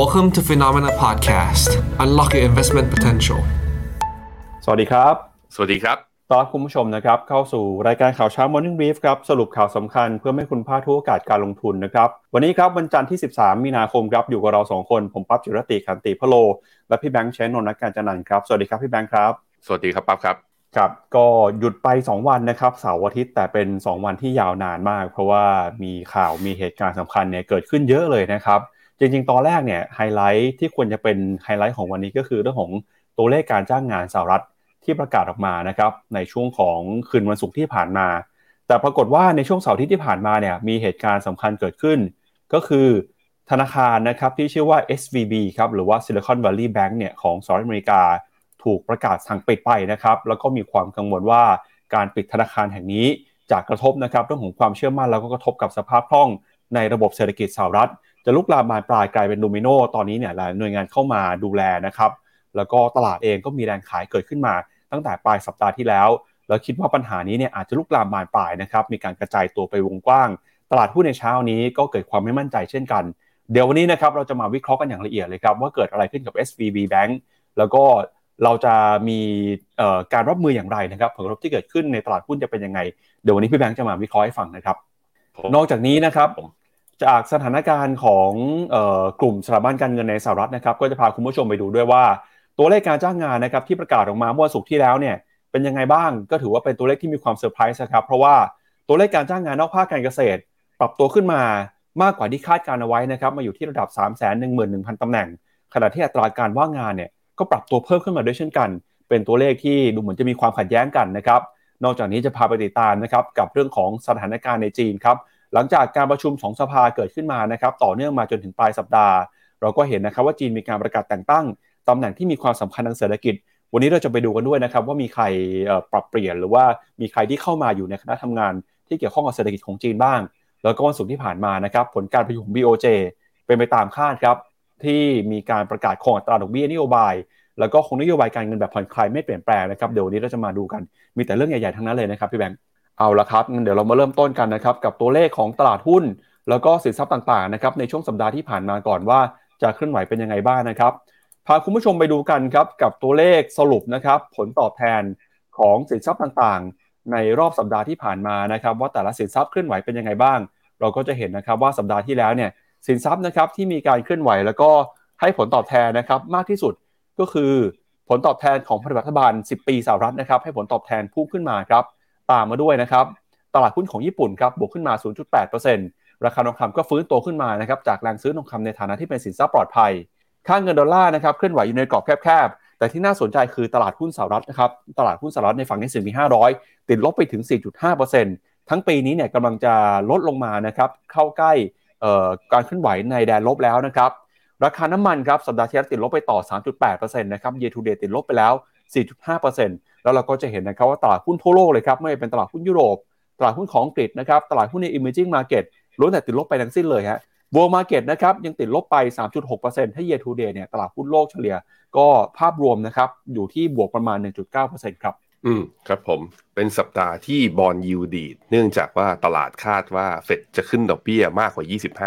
Welcome to Phenomena Podcast. Unlock your investment potential. สวัสดีครับ สวัสดีครับต้อนรับคุณผู้ชมนะครับ เข้าสู่รายการข่าวเช้า Morning Brief ครับ สรุปข่าวสำคัญเพื่อไม่ให้คุณพลาดทุกโอกาสการลงทุนนะครับ วันนี้ครับวันจันทร์ที่ 13 มีนาคมครับ อยู่กับเรา 2 คน ผมปั๊บจิรติขันติพะโล และพี่แบงค์เชนนนท์นักการจันนันท์ครับ สวัสดีครับพี่แบงค์ครับ สวัสดีครับปั๊บครับครับก็หยุดไป 2 วันนะครับเสาร์อาทิตย์แต่เป็น 2 วันที่ยาวนานมาก เพราะว่ามีข่าวมีเหตุการณ์สำคัญเนี่ยเกิดขึ้นเยอะเลยนะครับ จริงๆ ตอนแรกเนี่ยไฮไลท์ที่ควรจะเป็นไฮไลท์ของวันนี้ก็คือเรื่องของตัวเลขการจ้างงานสหรัฐที่ประกาศออกมานะครับในช่วงของคืนวันศุกร์ที่ผ่านมา แต่ปรากฏว่าในช่วงเสาร์ที่ที่ผ่านมาเนี่ยมีเหตุการณ์สำคัญเกิดขึ้น ก็คือธนาคารนะครับที่ชื่อว่า SVB ครับหรือว่า Silicon Valley Bank เนี่ยของสหรัฐอเมริกาถูกประกาศสั่งปิดไปนะครับแล้วก็มีความกังวลว่าการปิดธนาคารแห่งนี้จะกระทบนะครับเรื่องของความเชื่อมั่นแล้วก็กระทบกับสภาพคล่องในระบบเศรษฐกิจสหรัฐ จะลุกลามบานปลายกลายเป็นโดมิโนตอนนี้เนี่ยหลายหน่วยงานเข้ามาดูแลนะครับ แล้วก็ตลาดเองก็มีแรงขายเกิดขึ้นมาตั้งแต่ปลายสัปดาห์ที่แล้ว แล้วคิดว่าปัญหานี้เนี่ยอาจจะลุกลามบานปลายนะครับมีการกระจายตัวไปวงกว้าง ตลาดหุ้นในเช้านี้ก็เกิดความไม่มั่นใจเช่นกัน เดี๋ยววันนี้นะครับเราจะมาวิเคราะห์กันอย่างละเอียดเลยครับว่าเกิดอะไรขึ้นกับ SVB Bank แล้วก็เราจะมีการรับมืออย่างไรนะครับ ผลกระทบที่เกิดขึ้นในตลาดหุ้นจะเป็นยังไง เดี๋ยววันนี้พี่แบงค์จะมาวิเคราะห์ให้ฟังนะครับ นอกจากนี้นะครับ จากสถานการณ์ของเอ่อกลุ่มสถาบันการเงินในสหรัฐนะครับ ก็จะพาคุณผู้ชมไปดูด้วยว่า ตัวเลขการจ้างงานนะครับที่ประกาศออกมาเมื่อศุกร์ที่แล้วเนี่ยเป็นยังไงบ้างก็ถือว่าเป็นตัวเลขที่มีความเซอร์ไพรส์ครับเพราะว่าตัวเลขการจ้างงานนอกภาคการเกษตร ปรับตัวขึ้นมามากกว่าที่คาดการเอาไว้นะครับมาอยู่ที่ระดับ 3 1 1 0 0 0ตำแหน่ง ขณะที่อัตราการว่างงานเนี่ยก็ปรับตัวเพิ่มขึ้นมาด้วยเช่นกัน เป็นตัวเลขที่ดูเหมือนจะมีความขัดแย้งกันนะครับนอกจากนี้จะพาไปติดตามนะครับกับเรื่องของสถานการณ์ในจีนครับ หลังจากการประชุมสองสภาเกิดขึ้นมานะครับต่อเนื่องมาจนถึงปลายสัปดาห์ เราก็เห็นนะครับว่าจีนมีการประกาศแต่งตั้งตำแหน่งที่มีความสำคัญทางเศรษฐกิจ วันนี้เราจะไปดูกันด้วยนะครับว่ามีใครปรับเปลี่ยน หรือว่ามีใครที่เข้ามาอยู่ในคณะทำงาน ที่เกี่ยวข้องกับเศรษฐกิจของจีนบ้าง แล้วก็วันศุกร์ที่ผ่านมานะครับผลการประชุม BOJ เป็นไปตามคาดครับที่มีการประกาศคงอัตราดอกเบี้ยนโยบาย แล้วก็คงนโยบายการเงินแบบผ่อนคลายไม่เปลี่ยนแปลงนะครับเดี๋ยววันนี้เราจะมาดูกัน มีแต่เรื่องใหญ่ๆทั้งนั้นเลยนะครับพี่แบงค์ เอาละครับเดี๋ยวเรามาเริ่มต้นกันนะครับกับตัวเลขของตลาดหุ้น แล้วก็สินทรัพย์ต่างๆนะครับในช่วงสัปดาห์ที่ผ่านมาก่อนว่าจะเคลื่อนไหวเป็นยังไงบ้างนะครับ พาคุณผู้ชมไปดูกันครับกับตัวเลขสรุปนะครับผลตอบแทนของสินทรัพย์ต่างๆ ในรอบสัปดาห์ที่ผ่านมานะครับว่าแต่ละสินทรัพย์เคลื่อนไหวเป็นยังไงบ้าง เราก็จะเห็นนะครับว่าสัปดาห์ที่แล้วเนี่ยสินทรัพย์นะครับที่มีการเคลื่อนไหวแล้วก็ให้ผลตอบแทนนะครับมากที่สุดก็คือผลตอบแทนของรัฐบาล 10 ปีสหรัฐนะครับให้ผลตอบแทนพุ่งขึ้นมาครับ ตามมาด้วยนะครับ ตลาดหุ้นของญี่ปุ่นครับบวกขึ้นมา 0.8%ราคาทองคำก็ฟื้นตัวขึ้นมานะครับจากแรงซื้อทองคำในฐานะที่เป็นสินทรัพย์ปลอดภัย ค่าเงินดอลลาร์นะครับเคลื่อนไหวอยู่ในกรอบแคบๆ แต่ที่น่าสนใจคือตลาดหุ้นสหรัฐนะครับตลาดหุ้นสหรัฐในฝั่งในสิ่งมี500 ติดลบไปถึง 4.5%ทั้งปีนี้เนี่ยกำลังจะลดลงมานะครับเข้าใกล้การเคลื่อนไหวในแดนลบแล้วนะครับราคาน้ำมันครับสัปดาห์ที่แล้วติดลบไปต่อ 3.8%นะครับเยทูเดติดลบไปแล้ว 4.5% แล้วเราก็จะเห็นนะครับว่าตลาดหุ้นทั่วโลกเลยครับไม่ว่าเป็นตลาดหุ้นยุโรป ตลาดหุ้นของอังกฤษนะครับตลาดหุ้นใน emerging market ล้วนแต่ติดลบไปทั้งสิ้นเลยฮะบัวมาเก็ตนะครับยังติดลบไป 3.6%ถ้า year to day เนี่ยตลาดหุ้นโลกเฉลี่ยก็ภาพรวมนะครับอยู่ที่บวกประมาณ 1.9%ครับอืมครับผมเป็นสัปดาห์ที่บอลยูดีดเนื่องจากว่าตลาดคาดว่าเฟดจะขึ้นดอกเบี้ยมากกว่า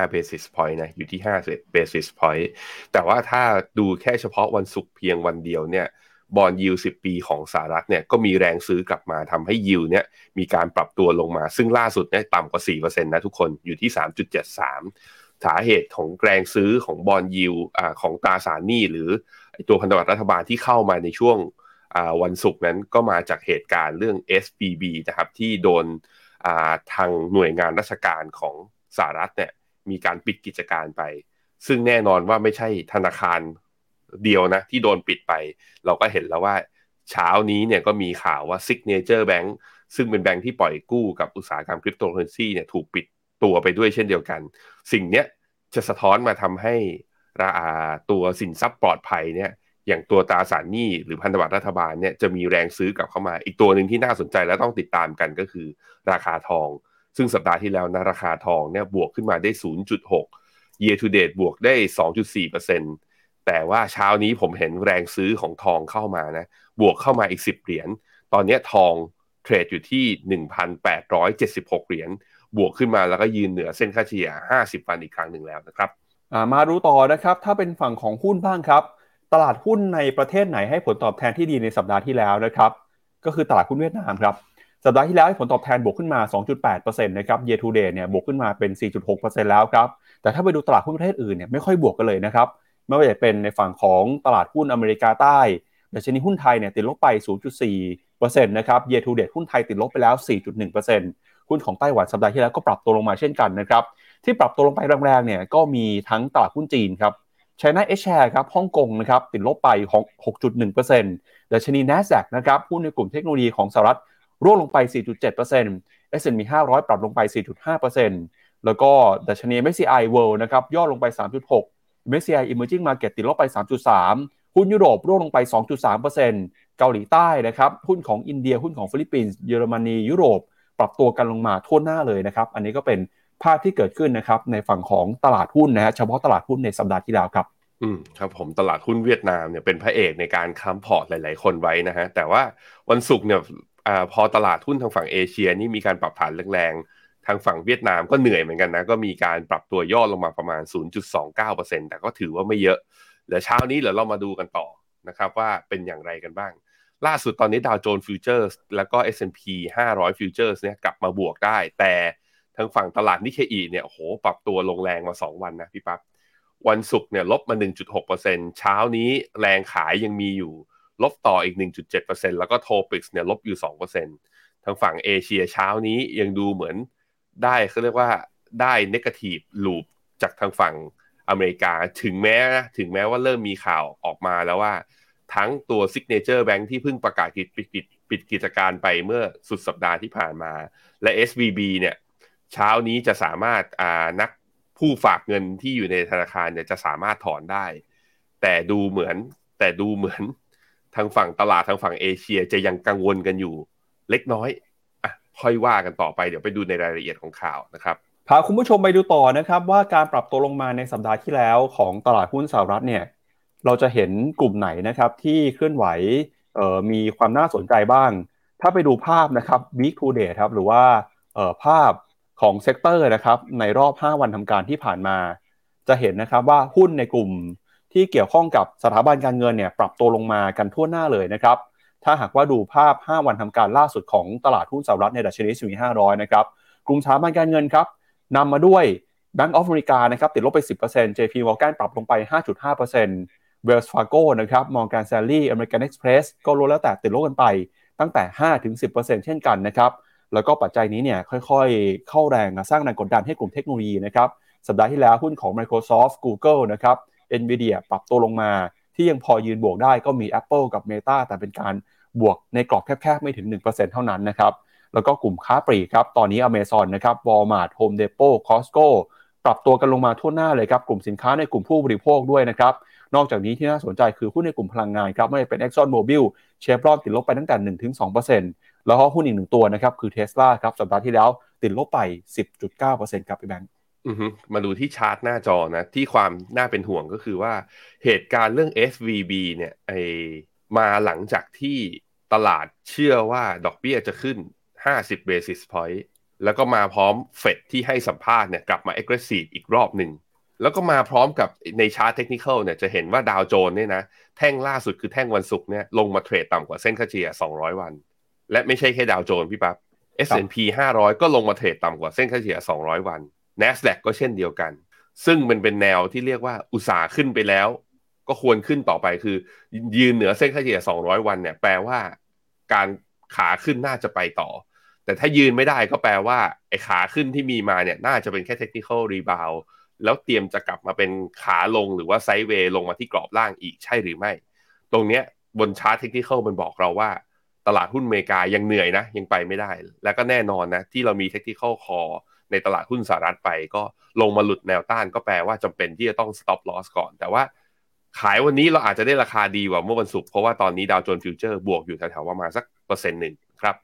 25 basis point นะอยู่ที่5 basis point แต่ว่าถ้าดูแค่เฉพาะวันศุกร์เพียงวันเดียวเนี่ย บอลยิว10 ปีของสหรัฐเนี่ยก็มีแรงซื้อกลับมาทำให้ยิวเนี่ยมีการปรับตัวลงมา ซึ่งล่าสุดเนี่ยต่ำกว่า 4%นะทุกคนอยู่ที่ 3.73 สาเหตุของแรงซื้อของบอลยิวของตราสารหนี้หรือตัวพันธบัตรรัฐบาลที่เข้ามาในช่วงวันศุกร์นั้นก็มาจากเหตุการณ์เรื่อง SBB นะครับที่โดนทางหน่วยงานราชการของสหรัฐเนี่ยมีการปิดกิจการไป ซึ่งแน่นอนว่าไม่ใช่ธนาคาร เดียวนะ ที่โดนปิดไป เราก็เห็นแล้วว่าเช้านี้เนี่ยก็มีข่าวว่า Signature Bank ซึ่งเป็นแบงค์ที่ปล่อยกู้กับอุตสาหกรรมคริปโตเคอเรนซีเนี่ยถูกปิดตัวไปด้วยเช่นเดียวกัน สิ่งเนี้ยจะสะท้อนมาทำให้ราคาตัวสินทรัพย์ปลอดภัยเนี่ยอย่างตัวตราสารหนี้หรือพันธบัตรรัฐบาลเนี่ยจะมีแรงซื้อกลับเข้ามา อีกตัวหนึ่งที่น่าสนใจและต้องติดตามกันก็คือ ราคาทอง ซึ่งสัปดาห์ที่แล้วนะราคาทองเนี่ยบวกขึ้นมาได้ 0.6 year to date บวกได้ 2.4% แต่ว่าเช้านี้ผมเห็นแรงซื้อของทองเข้ามานะ บวกเข้ามาอีก 10 เหรียญ ตอนนี้ทองเทรดอยู่ที่ 1,876 เหรียญ บวกขึ้นมาแล้วก็ยืนเหนือเส้นค่าเฉลี่ย 50 วันอีกครั้งหนึ่งแล้วนะครับ มาดูต่อนะครับ ถ้าเป็นฝั่งของหุ้นบ้างครับ ตลาดหุ้นในประเทศไหนให้ผลตอบแทนที่ดีในสัปดาห์ที่แล้วนะครับ ก็คือตลาดหุ้นเวียดนามครับ สัปดาห์ที่แล้วผลตอบแทนบวกขึ้นมา 2.8%นะครับ year to date เนี่ยบวกขึ้นมาเป็น 4.6%แล้วครับ แต่ถ้าไปดูตลาดหุ้นประเทศอื่นเนี่ยไม่ค่อยบวกกันเลยนะครับ ไม่ว่าจะเป็นในฝั่งของตลาดหุ้นอเมริกาใต้ดัชนีหุ้นไทยเนี่ยติดลบไป 0.4%นะครับ year to date หุ้นไทยติดลบไปแล้ว 4.1%หุ้นของไต้หวันสัปดาห์ที่แล้วก็ปรับตัวลงมาเช่นกันนะครับ ที่ปรับตัวลงไปแรงๆเนี่ยก็มีทั้งตลาดหุ้นจีนครับ China H share ครับฮ่องกงนะครับติดลบไป 6.1%ดัชนี NASDAQ นะครับหุ้นในกลุ่มเทคโนโลยีของสหรัฐร่วงลงไป 4.7% S&P 500 ปรับลงไป 4.5%แล้วก็ดัชนี MSCI World นะครับย่อลงไป 3.6 MSCI Emerging Market ติดลบไป 3.3 หุ้นยุโรปร่วงลงไป 2.3%เกาหลีใต้นะครับ หุ้นของอินเดีย หุ้นของฟิลิปปินส์ เยอรมนี ยุโรป ปรับตัวกันลงมาทั่วหน้าเลยนะครับ อันนี้ก็เป็นภาพที่เกิดขึ้นนะครับในฝั่งของตลาดหุ้นนะฮะ เฉพาะตลาดหุ้นในสัปดาห์ที่แล้วครับ อืมครับผมตลาดหุ้นเวียดนามเนี่ยเป็นพระเอกในการค้ำพอร์ตหลาย ๆ คนไว้นะฮะ แต่ว่าวันศุกร์เนี่ยพอตลาดหุ้นทางฝั่งเอเชียนี่มีการปรับฐานแรงๆ ทางฝั่งเวียดนามก็เหนื่อยเหมือนกันนะ ก็มีการปรับตัวย่อลงมาประมาณ 0.29%แต่ก็ถือว่าไม่เยอะเดี๋ยวเช้านี้เดี๋ยวเรามาดูกันต่อนะครับว่าเป็นอย่างไรกันบ้าง ล่าสุดตอนนี้ดาวโจนส์ futures แล้วก็ S&P 500 futures เนี่ยกลับมาบวกได้ แต่ทางฝั่งตลาดนิเคอีเนี่ยโหปรับตัวลงแรงมา 2 วันนะพี่ปั๊บวันศุกร์เนี่ยลบมา 1.6%เช้านี้แรงขายยังมีอยู่ ลบต่ออีก 1.7%แล้วก็โทปิกส์เนี่ยลบอยู่ 2%ทางฝั่งเอเชียเช้านี้ยังดูเหมือน ได้เขาเรียกว่าได้เนกาทีฟลูปจากทางฝั่งอเมริกาถึงแม้นะถึงแม้ว่าเริ่มมีข่าวออกมาแล้วว่า ทั้งตัว Signature Bank ที่เพิ่งประกาศปิดปิดปิดกิจการไปเมื่อสุดสัปดาห์ที่ผ่านมา และ SVB เนี่ยเช้านี้จะสามารถอ่านักผู้ฝากเงินที่อยู่ในธนาคารเนี่ยจะสามารถถอนได้ แต่ดูเหมือนแต่ดูเหมือนทางฝั่งตลาดทางฝั่งเอเชียจะยังกังวลกันอยู่ เล็กน้อย ค่อยว่ากันต่อไปเดี๋ยวไปดูในรายละเอียดของข่าวนะครับพาคุณผู้ชมไปดูต่อนะครับ ว่าการปรับตัวลงมาในสัปดาห์ที่แล้วของตลาดหุ้นสหรัฐเนี่ยเราจะเห็นกลุ่มไหนนะครับที่เคลื่อนไหวมีความน่าสนใจบ้าง ถ้าไปดูภาพนะครับ week to day ครับหรือว่าภาพของ sector นะครับในรอบ 5 วันทำการที่ผ่านมา จะเห็นนะครับว่าหุ้นในกลุ่มที่เกี่ยวข้องกับสถาบันการเงินเนี่ยปรับตัวลงมากันทั่วหน้าเลยนะครับ ถ้าหากว่าดูภาพ 5 วันทำการล่าสุดของตลาดหุ้นสหรัฐในดัชนีสี500 นะครับ กลุ่มสถาบันการเงินครับนำมาด้วย Bank of America นะครับติดลบไป 10% JP Morgan ปรับลงไป 5.5% Wells Fargo นะครับ Morgan Stanley American Express ก็ลดแล้วแต่ติดลบกันไปตั้งแต่ 5-10%เช่นกันนะครับ แล้วก็ปัจจัยนี้เนี่ยค่อยๆ เข้าแรงสร้างแรงกดดันให้กลุ่มเทคโนโลยีนะครับ สัปดาห์ที่แล้วหุ้นของ Microsoft Google นะครับ Nvidia ปรับตัวลงมา ที่ยังพอยืนบวกได้ก็มี Apple กับ Meta แต่เป็นการบวกในกรอบแคบๆ ไม่ถึง 1%เท่านั้นนะครับ แล้วก็กลุ่มค้าปลีกครับ ตอนนี้ Amazon นะครับ Walmart Home Depot Costco ปรับตัวกันลงมาทั่วหน้าเลยครับ กลุ่มสินค้าในกลุ่มผู้บริโภคด้วยนะครับ นอกจากนี้ที่น่าสนใจคือหุ้นในกลุ่มพลังงานครับ ไม่ว่าเป็น Exxon Mobil เชฟรอนติดลบไปตั้งแต่ 1-2%แล้วก็หุ้นอีกหนึ่งตัวนะครับคือเทสลาครับสัปดาห์ที่แล้วติดลบไป 10.9%ครับพี่แบงค์ มาดูที่ชาร์ตหน้าจอนะ ที่ความน่าเป็นห่วงก็คือว่าเหตุการณ์เรื่อง SVB เนี่ยไอมาหลังจากที่ตลาดเชื่อว่าดอกเบี้ยจะขึ้น 50 basis point แล้วก็มาพร้อมเฟดที่ให้สัมภาษณ์เนี่ยกลับมา aggressive อีกรอบหนึ่ง แล้วก็มาพร้อมกับในชาร์ตเทคนิคเนี่ยจะเห็นว่าดาวโจนส์เนี่ยนะ แท่งล่าสุดคือแท่งวันศุกร์เนี่ยลงมาเทรดต่ำกว่าเส้นค่าเฉลี่ย 200 วัน และไม่ใช่แค่ดาวโจนส์พี่ปับ๊บ S&P 500 ก็ลงมาเทรดต่ำกว่าเส้นค่าเฉลี่ย 200 วัน NASDAQ ก็เช่นเดียวกัน ซึ่งมันเป็นแนวที่เรียกว่าอุตสาห์ขึ้นไปแล้ว ก็ควรขึ้นต่อไปคือ ยืนเหนือเส้นค่าเฉลี่ย 200 วันเนี่ยแปลว่าการขาขึ้นน่าจะไปต่อ แต่ถ้ายืนไม่ได้ก็แปลว่าไอ้ขาขึ้นที่มีมาเนี่ยน่าจะเป็นแค่ technical reboundแล้วเตรียมจะกลับมาเป็นขาลงหรือว่า sideways ลงมาที่กรอบล่างอีกใช่หรือไม่ ตรงเนี้ยบนชาร์ต technical มันบอกเราว่า ตลาดหุ้นอเมริกายังเหนื่อยนะ ยังไปไม่ได้ แล้วก็แน่นอนนะ ที่เรามี technical call ในตลาดหุ้นสหรัฐไปก็ลงมาหลุดแนวต้านก็แปลว่าจำเป็นที่จะต้อง stop loss ก่อน แต่ว่าขายวันนี้เราอาจจะได้ราคาดีกว่าเมื่อวันศุกร์เพราะว่าตอนนี้ดาวโจนส์ฟิวเจอร์บวกอยู่แถวๆประมาณสักเปอร์เซ็นต์หนึ่งครับ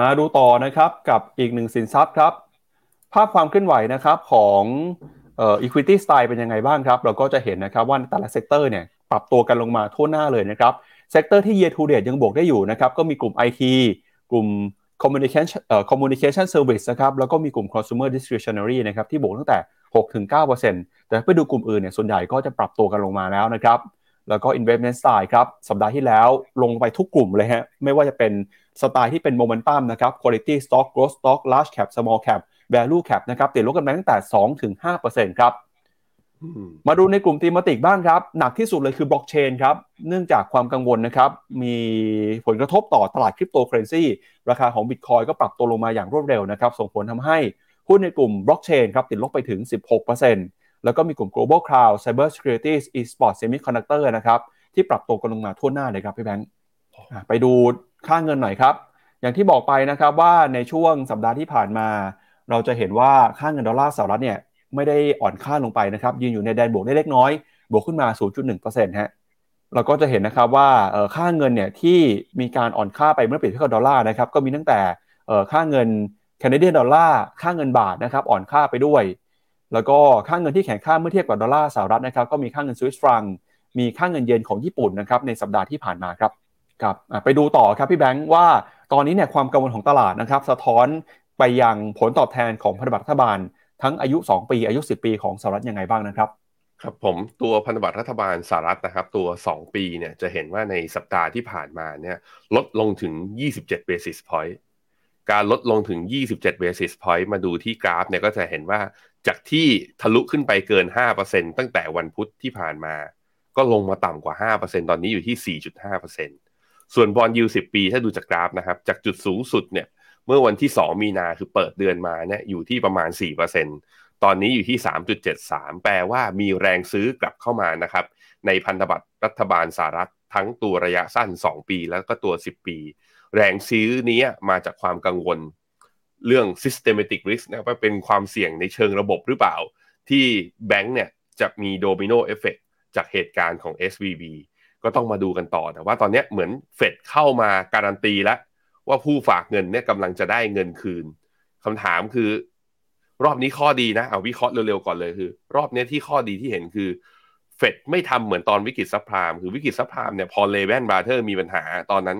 มาดูต่อนะครับกับอีกหนึ่งสินทรัพย์ครับ ภาพความเคลื่อนไหวนะครับของเอ่อ equity style เป็นยังไงบ้างครับ เราก็จะเห็นนะครับว่าแต่ละ sector เนี่ยปรับตัวกันลงมาทั่วหน้าเลยนะครับ sector ที่ year to date ยังบวกได้อยู่นะครับก็มีกลุ่ม IT กลุ่ม communication เอ่อ communication service นะครับแล้วก็มีกลุ่ม consumer discretionary นะครับที่บวกตั้งแต่ 6-9%แต่ไปดูกลุ่มอื่นเนี่ยส่วนใหญ่ก็จะปรับตัวกันลงมาแล้วนะครับแล้วก็ investment style ครับสัปดาห์ที่แล้วลงไปทุกกลุ่มเลยฮะไม่ว่าจะเป็นสไตล์ที่เป็น momentum นะครับ quality stock growth stock large cap small cap value cap นะครับติดลบกันไปตั้งแต่ 2-5%ครับ มาดูในกลุ่ม thematic บ้างครับ หนักที่สุดเลยคือบล็อกเชนครับ เนื่องจากความกังวลนะครับ มีผลกระทบต่อตลาดคริปโตเคอเรนซีราคาของบิตคอยน์ก็ปรับตัวลงมาอย่างรวดเร็วนะครับ ส่งผลทำให้หุ้นในกลุ่มบล็อกเชนครับติดลบไปถึง 16%แล้วก็มีกลุ่ม global cloud cyber security e-sport semiconductor นะครับที่ปรับตัวกันลงมาทั่วหน้าเลยครับพี่แบงค์ไปดูค่าเงินหน่อยครับ อย่างที่บอกไปนะครับว่าในช่วงสัปดาห์ที่ผ่านมา เราจะเห็นว่าค่าเงินดอลลาร์สหรัฐเนี่ย ไม่ได้อ่อนค่าลงไปนะครับยืนอยู่ในแดนบวกได้เล็กน้อย บวกขึ้นมา 0.1%ฮะเราก็จะเห็นนะครับว่าค่าเงินเนี่ยที่มีการอ่อนค่าไปเมื่อเปรียบเทียบกับดอลลาร์นะครับก็มีตั้งแต่ค่าเงิน Canadian dollar ค่าเงินบาทนะครับอ่อนค่าไปด้วย แล้วก็ค่าเงินที่แข็งค่าเมื่อเทียบกับดอลลาร์สหรัฐนะครับก็มีค่าเงินสวิสฟรังมีค่าเงินเยนของญี่ปุ่นนะครับในสัปดาห์ที่ผ่านมาครับครับไปดูต่อครับพี่แบงค์ว่าตอนนี้เนี่ยความกังวลของตลาดนะครับสะท้อนไปยังผลตอบแทนของพันธบัตรรัฐบาล ทั้งอายุ 2 ปีอายุ 10 ปีของสหรัฐยังไงบ้างนะครับครับผมตัวพันธบัตรรัฐบาลสหรัฐนะครับตัว 2 ปีเนี่ยจะเห็นว่าในสัปดาห์ที่ผ่านมาเนี่ยลดลงถึง 27 basis point การลดลงถึง 27 basis point มาดูที่กราฟเนี่ยก็จะเห็นว่าจากที่ทะลุขึ้นไปเกิน 5%ตั้งแต่วันพุธที่ผ่านมา ก็ลงมาต่ำกว่า 5%ตอนนี้อยู่ที่ 4.5%ส่วนบอลยู10 ปีถ้าดูจากกราฟนะครับจากจุดสูงสุดเนี่ย เมื่อวันที่ 2 มีนาคือเปิดเดือนมาเนี่ยอยู่ที่ประมาณ 4%ตอนนี้อยู่ที่ 3.73 แปลว่ามีแรงซื้อกลับเข้ามานะครับ ในพันธบัตรรัฐบาลสหรัฐทั้งตัวระยะสั้น 2 ปีแล้วก็ตัว 10 ปี แรงซื้อนี้มาจากความกังวล เรื่อง systematic risk นะว่าเป็นความเสี่ยงในเชิงระบบหรือเปล่า ที่แบงก์เนี่ยจะมี domino effect จากเหตุการณ์ของ SVB ก็ต้องมาดูกันต่อแต่ว่าตอนนี้เหมือนเฟดเข้ามาการันตีแล้ว ว่าผู้ฝากเงินเนี่ยกำลังจะได้เงินคืนคำถามคือ รอบนี้ข้อดีนะเอาวิเคราะห์เร็วๆก่อนเลยคือ รอบนี้ที่ข้อดีที่เห็นคือเฟดไม่ทำเหมือนตอนวิกฤต subprime คือวิกฤต subprime เนี่ยพอ Lehman Brothers มีปัญหาตอนนั้น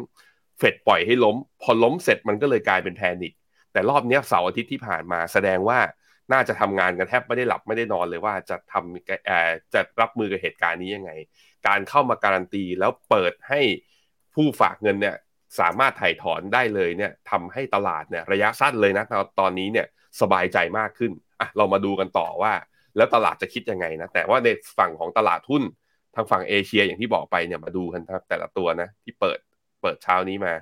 เฟดปล่อยให้ล้ม พอล้มเสร็จมันก็เลยกลายเป็นแพนิคแต่รอบนี้เสาร์อาทิตย์ที่ผ่านมาแสดงว่าน่าจะทำงานกันแทบไม่ได้หลับไม่ได้นอนเลยว่าจะทำจะรับมือกับเหตุการณ์นี้ยังไง การเข้ามาการันตีแล้วเปิดให้ผู้ฝากเงินเนี่ย สามารถถ่ายถอนได้เลยเนี่ยทำให้ตลาดเนี่ยระยะสั้นเลยนะตอนนี้เนี่ยสบายใจมากขึ้นอะเรามาดูกันต่อว่า แล้วตลาดจะคิดยังไงนะแต่ว่าในฝั่งของตลาดหุ้นทางฝั่งเอเชียอย่างที่บอกไปเนี่ยมาดูกันครับแต่ละตัวนะที่เปิดเปิดเช้านี้มา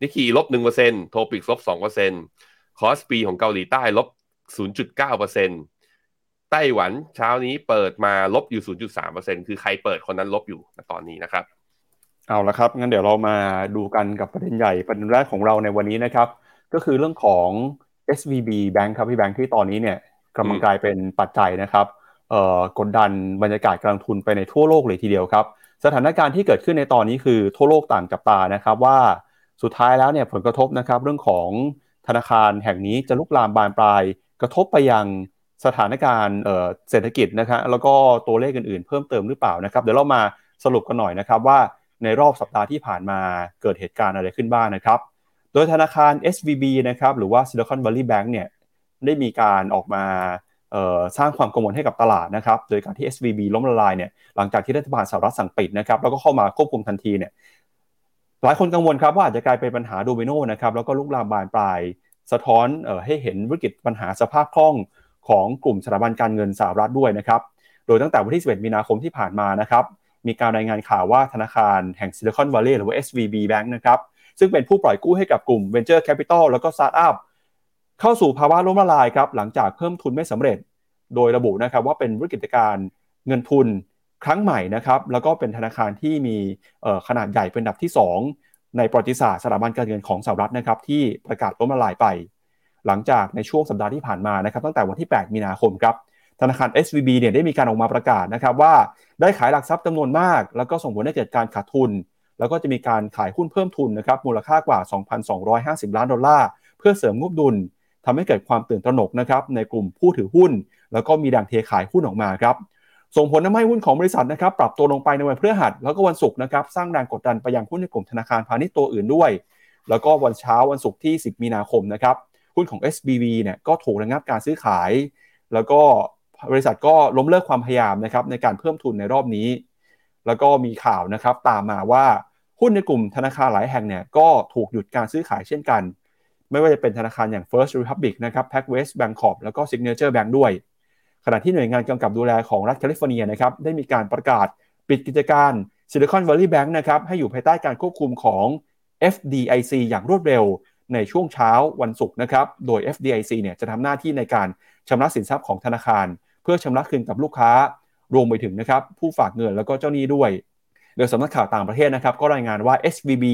นิกเกอิลบหนึ่งเปอร์เซ็นต์โทปิกซ์ลบสองเปอร์เซ็นต์คอสปีของเกาหลีใต้ลบศูนย์จุดเก้าเปอร์เซ็นต์ไต้หวันเช้านี้เปิดมาลบอยู่ศูนย์จุดสามเปอร์เซ็นต์คือใครเปิดคนนั้นลบอยู่ตอนนี้นะครับ เอาละครับงั้นเดี๋ยวเรามาดูกันกับประเด็นใหญ่ประเด็นแรกของเราในวันนี้นะครับ ก็คือเรื่องของ SVB Bank ครับพี่แบงค์ที่ตอนนี้เนี่ยกำลังกลายเป็นปัจจัยนะครับกดดันบรรยากาศการลงทุนไปในทั่วโลกเลยทีเดียวครับ สถานการณ์ที่เกิดขึ้นในตอนนี้คือทั่วโลกต่างจับตานะครับว่าสุดท้ายแล้วเนี่ยผลกระทบนะครับเรื่องของธนาคารแห่งนี้จะลุกลามบานปลาย กระทบไปยังสถานการณ์เศรษฐกิจนะครับแล้วก็ตัวเลขอื่นๆ เพิ่มเติมหรือเปล่านะครับ เดี๋ยวเรามาสรุปกันหน่อยนะครับว่า ในรอบสัปดาห์ที่ผ่านมาเกิดเหตุการณ์อะไรขึ้นบ้างนะครับ โดยธนาคาร SVB นะครับหรือว่า Silicon Valley Bank เนี่ยได้มีการออกมาสร้างความกังวลให้กับตลาดนะครับ โดยการที่ SVB ล้มละลายเนี่ยหลังจากที่รัฐบาลสหรัฐสั่งปิดนะครับแล้วก็เข้ามาควบคุมทันทีเนี่ยหลายคนกังวลครับว่าอาจจะกลายเป็นปัญหาโดมิโนนะครับแล้วก็ลุกลามบานปลาย สะท้อนออให้เห็นวิกฤตปัญหาสภาพคล่องของกลุ่มสถาบันการเงินสหรัฐด้วยนะครับ โดยตั้งแต่วันที่ 11 มีนาคมที่ผ่านมานะครับ มีการรายงานข่าวว่าธนาคารแห่งซิลิคอนวัลเลย์หรือว่า SVB Bank นะครับ ซึ่งเป็นผู้ปล่อยกู้ให้กับกลุ่ม Venture Capital แล้วก็ Startup เข้าสู่ภาวะล้มละลายครับ หลังจากเพิ่มทุนไม่สำเร็จ โดยระบุนะครับว่าเป็นวิกฤตการเงินทุนครั้งใหม่นะครับ แล้วก็เป็นธนาคารที่มีขนาดใหญ่เป็นอันดับที่ 2 ในประวัติศาสตร์สถาบันการเงินของสหรัฐนะครับที่ประกาศล้มละลายไป หลังจากในช่วงสัปดาห์ที่ผ่านมานะครับ ตั้งแต่วันที่ 8 มีนาคมครับ ธนาคาร SVB เนี่ยได้มีการออกมาประกาศนะครับว่าได้ขายหลักทรัพย์จำนวนมาก แล้วก็ส่งผลให้เกิดการขาดทุน แล้วก็จะมีการขายหุ้นเพิ่มทุนนะครับมูลค่ากว่า 2,250 ล้านดอลลาร์เพื่อเสริมงบดุลทำให้เกิดความตื่นตระหนกนะครับในกลุ่มผู้ถือหุ้น แล้วก็มีแรงเทขายหุ้นออกมาครับส่งผลทำให้หุ้นของบริษัทนะครับปรับตัวลงไปในวันพฤหัสแล้วก็วันศุกร์นะครับสร้างแรงกดดันไปยังหุ้นในกลุ่มธนาคารพาณิชย์ตัวอื่นด้วย แล้วก็วันเช้าวันศุกร์ที่ 10 มีนาคมนะครับหุ้นของ SBB เนี่ยก็ถูกระงับการซื้อขาย แล้วก็ บริษัทก็ล้มเลิกความพยายามนะครับในการเพิ่มทุนในรอบนี้ แล้วก็มีข่าวนะครับตามมาว่าหุ้นในกลุ่มธนาคารหลายแห่งเนี่ยก็ถูกหยุดการซื้อขายเช่นกัน ไม่ว่าจะเป็นธนาคารอย่าง First Republic นะครับ PacWest Bancorp แล้วก็ Signature Bank ด้วย ขณะที่หน่วยงานกำกับดูแลของรัฐแคลิฟอร์เนียนะครับได้มีการประกาศปิดกิจการ Silicon Valley Bank นะครับให้อยู่ภายใต้การควบคุมของ FDIC อย่างรวดเร็วในช่วงเช้าวันศุกร์นะครับ โดย FDIC เนี่ยจะทำหน้าที่ในการชำระสินทรัพย์ของธนาคาร เพื่อชำระคืนกับลูกค้ารวมไปถึงนะครับผู้ฝากเงินแล้วก็เจ้าหนี้ด้วย โดยสำนักข่าวต่างประเทศนะครับก็รายงานว่า SVB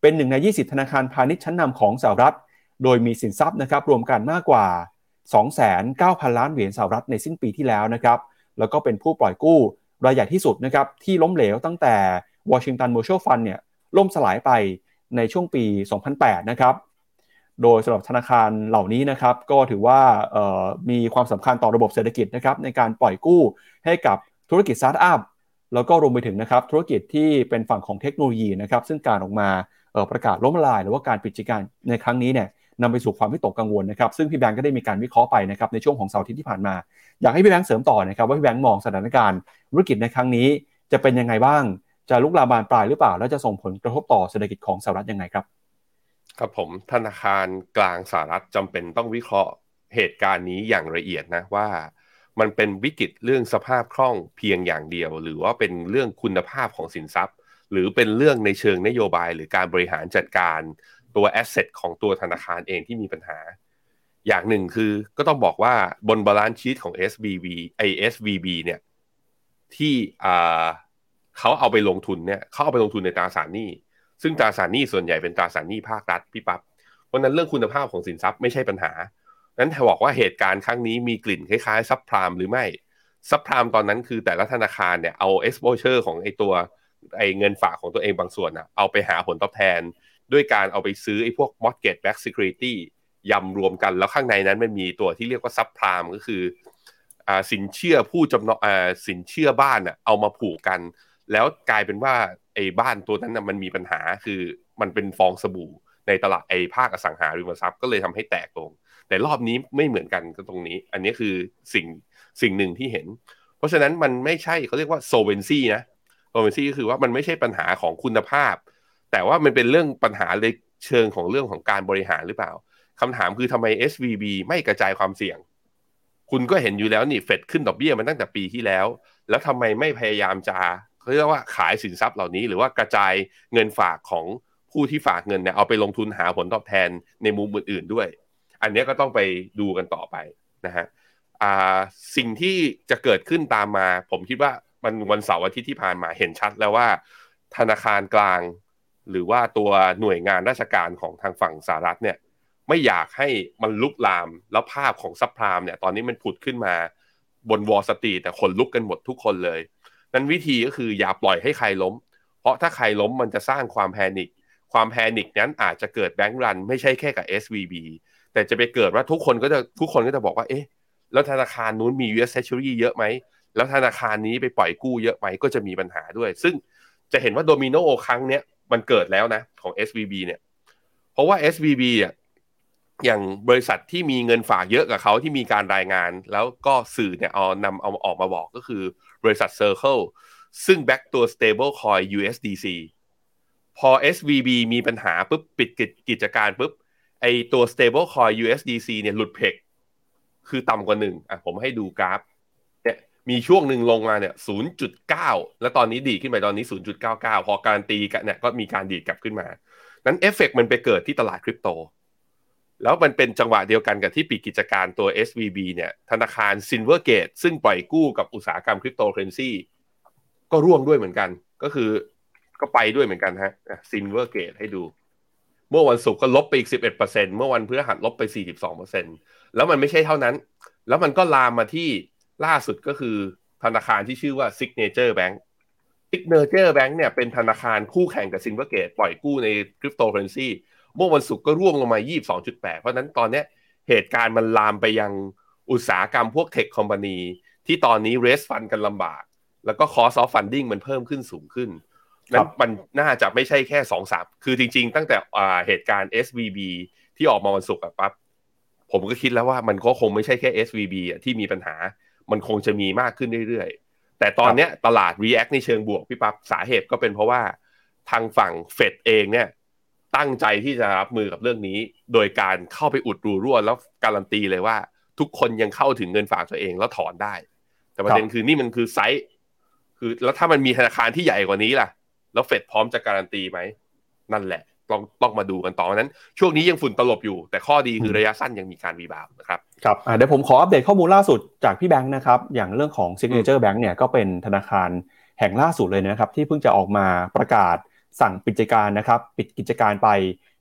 เป็นหนึ่งใน 20 ธนาคารพาณิชย์ชั้นนำของสหรัฐ โดยมีสินทรัพย์นะครับรวมกันมากกว่า 29,000 ล้านเหรียญสหรัฐในสิ้นปีที่แล้วนะครับ แล้วก็เป็นผู้ปล่อยกู้รายใหญ่ที่สุดนะครับที่ล้มเหลวตั้งแต่ Washington Mutual Fund เนี่ยล่มสลายไปในช่วงปี 2008 นะครับ โดยสำหรับธนาคารเหล่านี้นะครับก็ถือว่ามีความสำคัญต่อระบบเศรษฐกิจนะครับในการปล่อยกู้ให้กับธุรกิจสตาร์ทอัพแล้วก็รวมไปถึงนะครับธุรกิจที่เป็นฝั่งของเทคโนโลยีนะครับซึ่งการออกมาประกาศล้มละลาย หรือว่าการปิดกิจการในครั้งนี้เนี่ยนำไปสู่ความวิตกกังวลนะครับซึ่งพี่แบงก์ก็ได้มีการวิเคราะห์ไปนะครับในช่วงของเสาร์อาทิตย์ที่ผ่านมา อยากให้พี่แบงก์เสริมต่อนะครับว่าพี่แบงก์มองสถานการณ์ธุรกิจในครั้งนี้ จะเป็นยังไงบ้าง จะลุกลามบานปลายหรือเปล่า แล้วจะส่งผลกระทบต่อเศรษฐกิจของสหรัฐยังไงครับ ครับผมธนาคารกลางสหรัฐจำเป็นต้องวิเคราะห์เหตุการณ์นี้อย่างละเอียดนะว่ามันเป็นวิกฤตเรื่องสภาพคล่องเพียงอย่างเดียว หรือว่าเป็นเรื่องคุณภาพของสินทรัพย์ หรือเป็นเรื่องในเชิงนโยบาย หรือการบริหารจัดการตัว asset ของตัวธนาคารเองที่มีปัญหา อย่างหนึ่งคือก็ต้องบอกว่าบน balance sheet ของ SBB ไอ SVB เนี่ยที่เขาเอาไปลงทุนเนี่ยเขาเอาไปลงทุนในตราสารหนี้ ซึ่งตราสารหนี้ส่วนใหญ่เป็นตราสารหนี้ภาครัฐพี่ปับ๊บเพราะนั้นเรื่องคุณภาพของสินทรัพย์ไม่ใช่ปัญหา นั้นถ้าบอกว่าเหตุการณ์ครั้งนี้มีกลิ่นคล้ายๆซับพรามหรือไม่ซับพรามตอนนั้นคือแต่ละธนาคารเนี่ยเอา exposure ของไอตัวไอเงินฝากของตัวเองบางส่วนอะเอาไปหาผลตอบแทน ด้วยการเอาไปซื้อไอพวก mortgage backed security ยำรวมกันแล้วข้างในนั้นมันมีตัวที่เรียกว่าซับพรามก็คืออ่าสินเชื่อผู้จำนองอ่าสินเชื่อบ้านอะเอามาผูกกัน แล้วกลายเป็นว่า ไอ้บ้านตัวนั้นนะมันมีปัญหาคือมันเป็นฟองสบู่ในตลาดไอ้ภาคอสังหาริมทรัพย์ก็เลยทำให้แตกลง แต่รอบนี้ไม่เหมือนกันก็ตรงนี้ อันนี้คือสิ่งสิ่งหนึ่งที่เห็น เพราะฉะนั้นมันไม่ใช่เขาเรียกว่าโซเวนซี่นะโซเวนซี่ก็คือว่ามันไม่ใช่ปัญหาของคุณภาพ แต่ว่ามันเป็นเรื่องปัญหาเลยเชิงของเรื่องของการบริหารหรือเปล่าคำถามคือทำไม SVB ไม่กระจายความเสี่ยง คุณก็เห็นอยู่แล้วนี่เฟดขึ้นดอกเบี้ยมันตั้งแต่ปีที่แล้ว แล้วทำไมไม่พยายามจะ เขาเรียกว่าขายสินทรัพย์เหล่านี้ หรือว่ากระจายเงินฝากของผู้ที่ฝากเงินเนี่ยเอาไปลงทุนหาผลตอบแทนในมุมอื่นๆด้วย อันนี้ก็ต้องไปดูกันต่อไปนะฮะสิ่งที่จะเกิดขึ้นตามมา ผมคิดว่ามันวันเสาร์อาทิตย์ที่ผ่านมาเห็นชัดแล้วว่า ธนาคารกลาง หรือว่าตัวหน่วยงานราชการของทางฝั่งสหรัฐเนี่ยไม่อยากให้มันลุกลามแล้วภาพของซับพรามเนี่ยตอนนี้มันผุดขึ้นมาบนวอลล์สตรีทแต่คนลุกกันหมดทุกคนเลย นั้นวิธีก็คืออย่าปล่อยให้ใครล้ม เพราะถ้าใครล้มมันจะสร้างความ panic ความ panic นั้นอาจจะเกิด bank run ไม่ใช่แค่กับ SVB แต่จะไปเกิดว่าทุกคนก็จะทุกคนก็จะบอกว่าเอ๊ะแล้วธนาคารนู้นมี US Treasury เยอะไหม แล้วธนาคารนี้ไปปล่อยกู้เยอะไหมก็จะมีปัญหาด้วย ซึ่งจะเห็นว่าโดมิโนครั้งเนี้ยมันเกิดแล้วนะของ SVB เนี่ย เพราะว่า SVB อะอย่างบริษัทที่มีเงินฝากเยอะกับเขาที่มีการรายงาน แล้วก็สื่อเนี่ยเอานำเอาออกมาบอกก็คือ บริษัท Circle ซึ่งแบ็กตัว stable coin USDC พอ SVB มีปัญหาปุ๊บปิดกิจการปุ๊บไอตัว stable coin USDC เนี่ยหลุดเพกคือต่ำกว่าหนึ่งอะผมให้ดูกราฟเนี่ยมีช่วงหนึ่งลงมาเนี่ย 0.9 แล้วตอนนี้ดีขึ้นไปตอนนี้ 0.99 พอการตีกันเนี่ยก็มีการดีดกลับขึ้นมา นั้นเอฟเฟกมันไปเกิดที่ตลาดคริปโต แล้วมันเป็นจังหวะเดียวกันกับที่ปิดกิจการตัว SVB เนี่ย ธนาคาร Silvergate ซึ่งปล่อยกู้กับอุตสาหกรรมคริปโตเคอเรนซีก็ร่วงด้วยเหมือนกัน ก็คือก็ไปด้วยเหมือนกันฮะ Silvergate ให้ดู เมื่อวันศุกร์ก็ลบไปอีก 11%เมื่อวันพฤหัสลบไป 42%แล้วมันไม่ใช่เท่านั้น แล้วมันก็ลามมาที่ล่าสุดก็คือธนาคารที่ชื่อว่า Signature Bank Signature Bank เนี่ยเป็นธนาคารคู่แข่งกับ Silvergate ปล่อยกู้ในคริปโตเคอเรนซี เมื่อวันศุกร์ก็ร่วงลงมา 22.8 เพราะนั้นตอนนี้เหตุการณ์มันลามไปยังอุตสาหกรรมพวก tech company ที่ตอนนี้ raise fund กันลำบาก แล้วก็ cost of funding มันเพิ่มขึ้นสูงขึ้นนั้นมันน่าจะไม่ใช่แค่สองสามคือจริง ๆ ตั้งแต่เหตุการณ์ SVB ที่ออกมาวันศุกร์ปั๊บผมก็คิดแล้วว่ามันก็คงไม่ใช่แค่ SVB ที่มีปัญหา มันคงจะมีมากขึ้นเรื่อยๆ แต่ตอนเนี้ยตลาด React ในเชิงบวกพี่ปั๊บสาเหตุก็เป็นเพราะว่าทางฝั่งเฟดเองเนี่ย ตั้งใจที่จะรับมือกับเรื่องนี้ โดยการเข้าไปอุดรูรั่ว แล้วการันตีเลยว่า ทุกคนยังเข้าถึงเงินฝากตัวเองแล้วถอนได้ แต่ประเด็นคือนี่มันคือไซส์คือแล้วถ้ามันมีธนาคารที่ใหญ่กว่านี้ล่ะ แล้วเฟดพร้อมจะการันตีไหมนั่นแหละต้องต้องมาดูกันต่อนั้น ช่วงนี้ยังฝุ่นตลบอยู่ แต่ข้อดีคือระยะสั้นยังมีการ rebound นะครับครับเดี๋ยวผมขออัปเดตข้อมูลล่าสุดจากพี่แบงค์นะครับ อย่างเรื่องของ Signature Bank เนี่ยก็เป็นธนาคารแห่งล่าสุดเลยนะครับ ที่เพิ่งจะออกมาประกาศ สั่งปิดกิจการนะครับปิดกิจการไป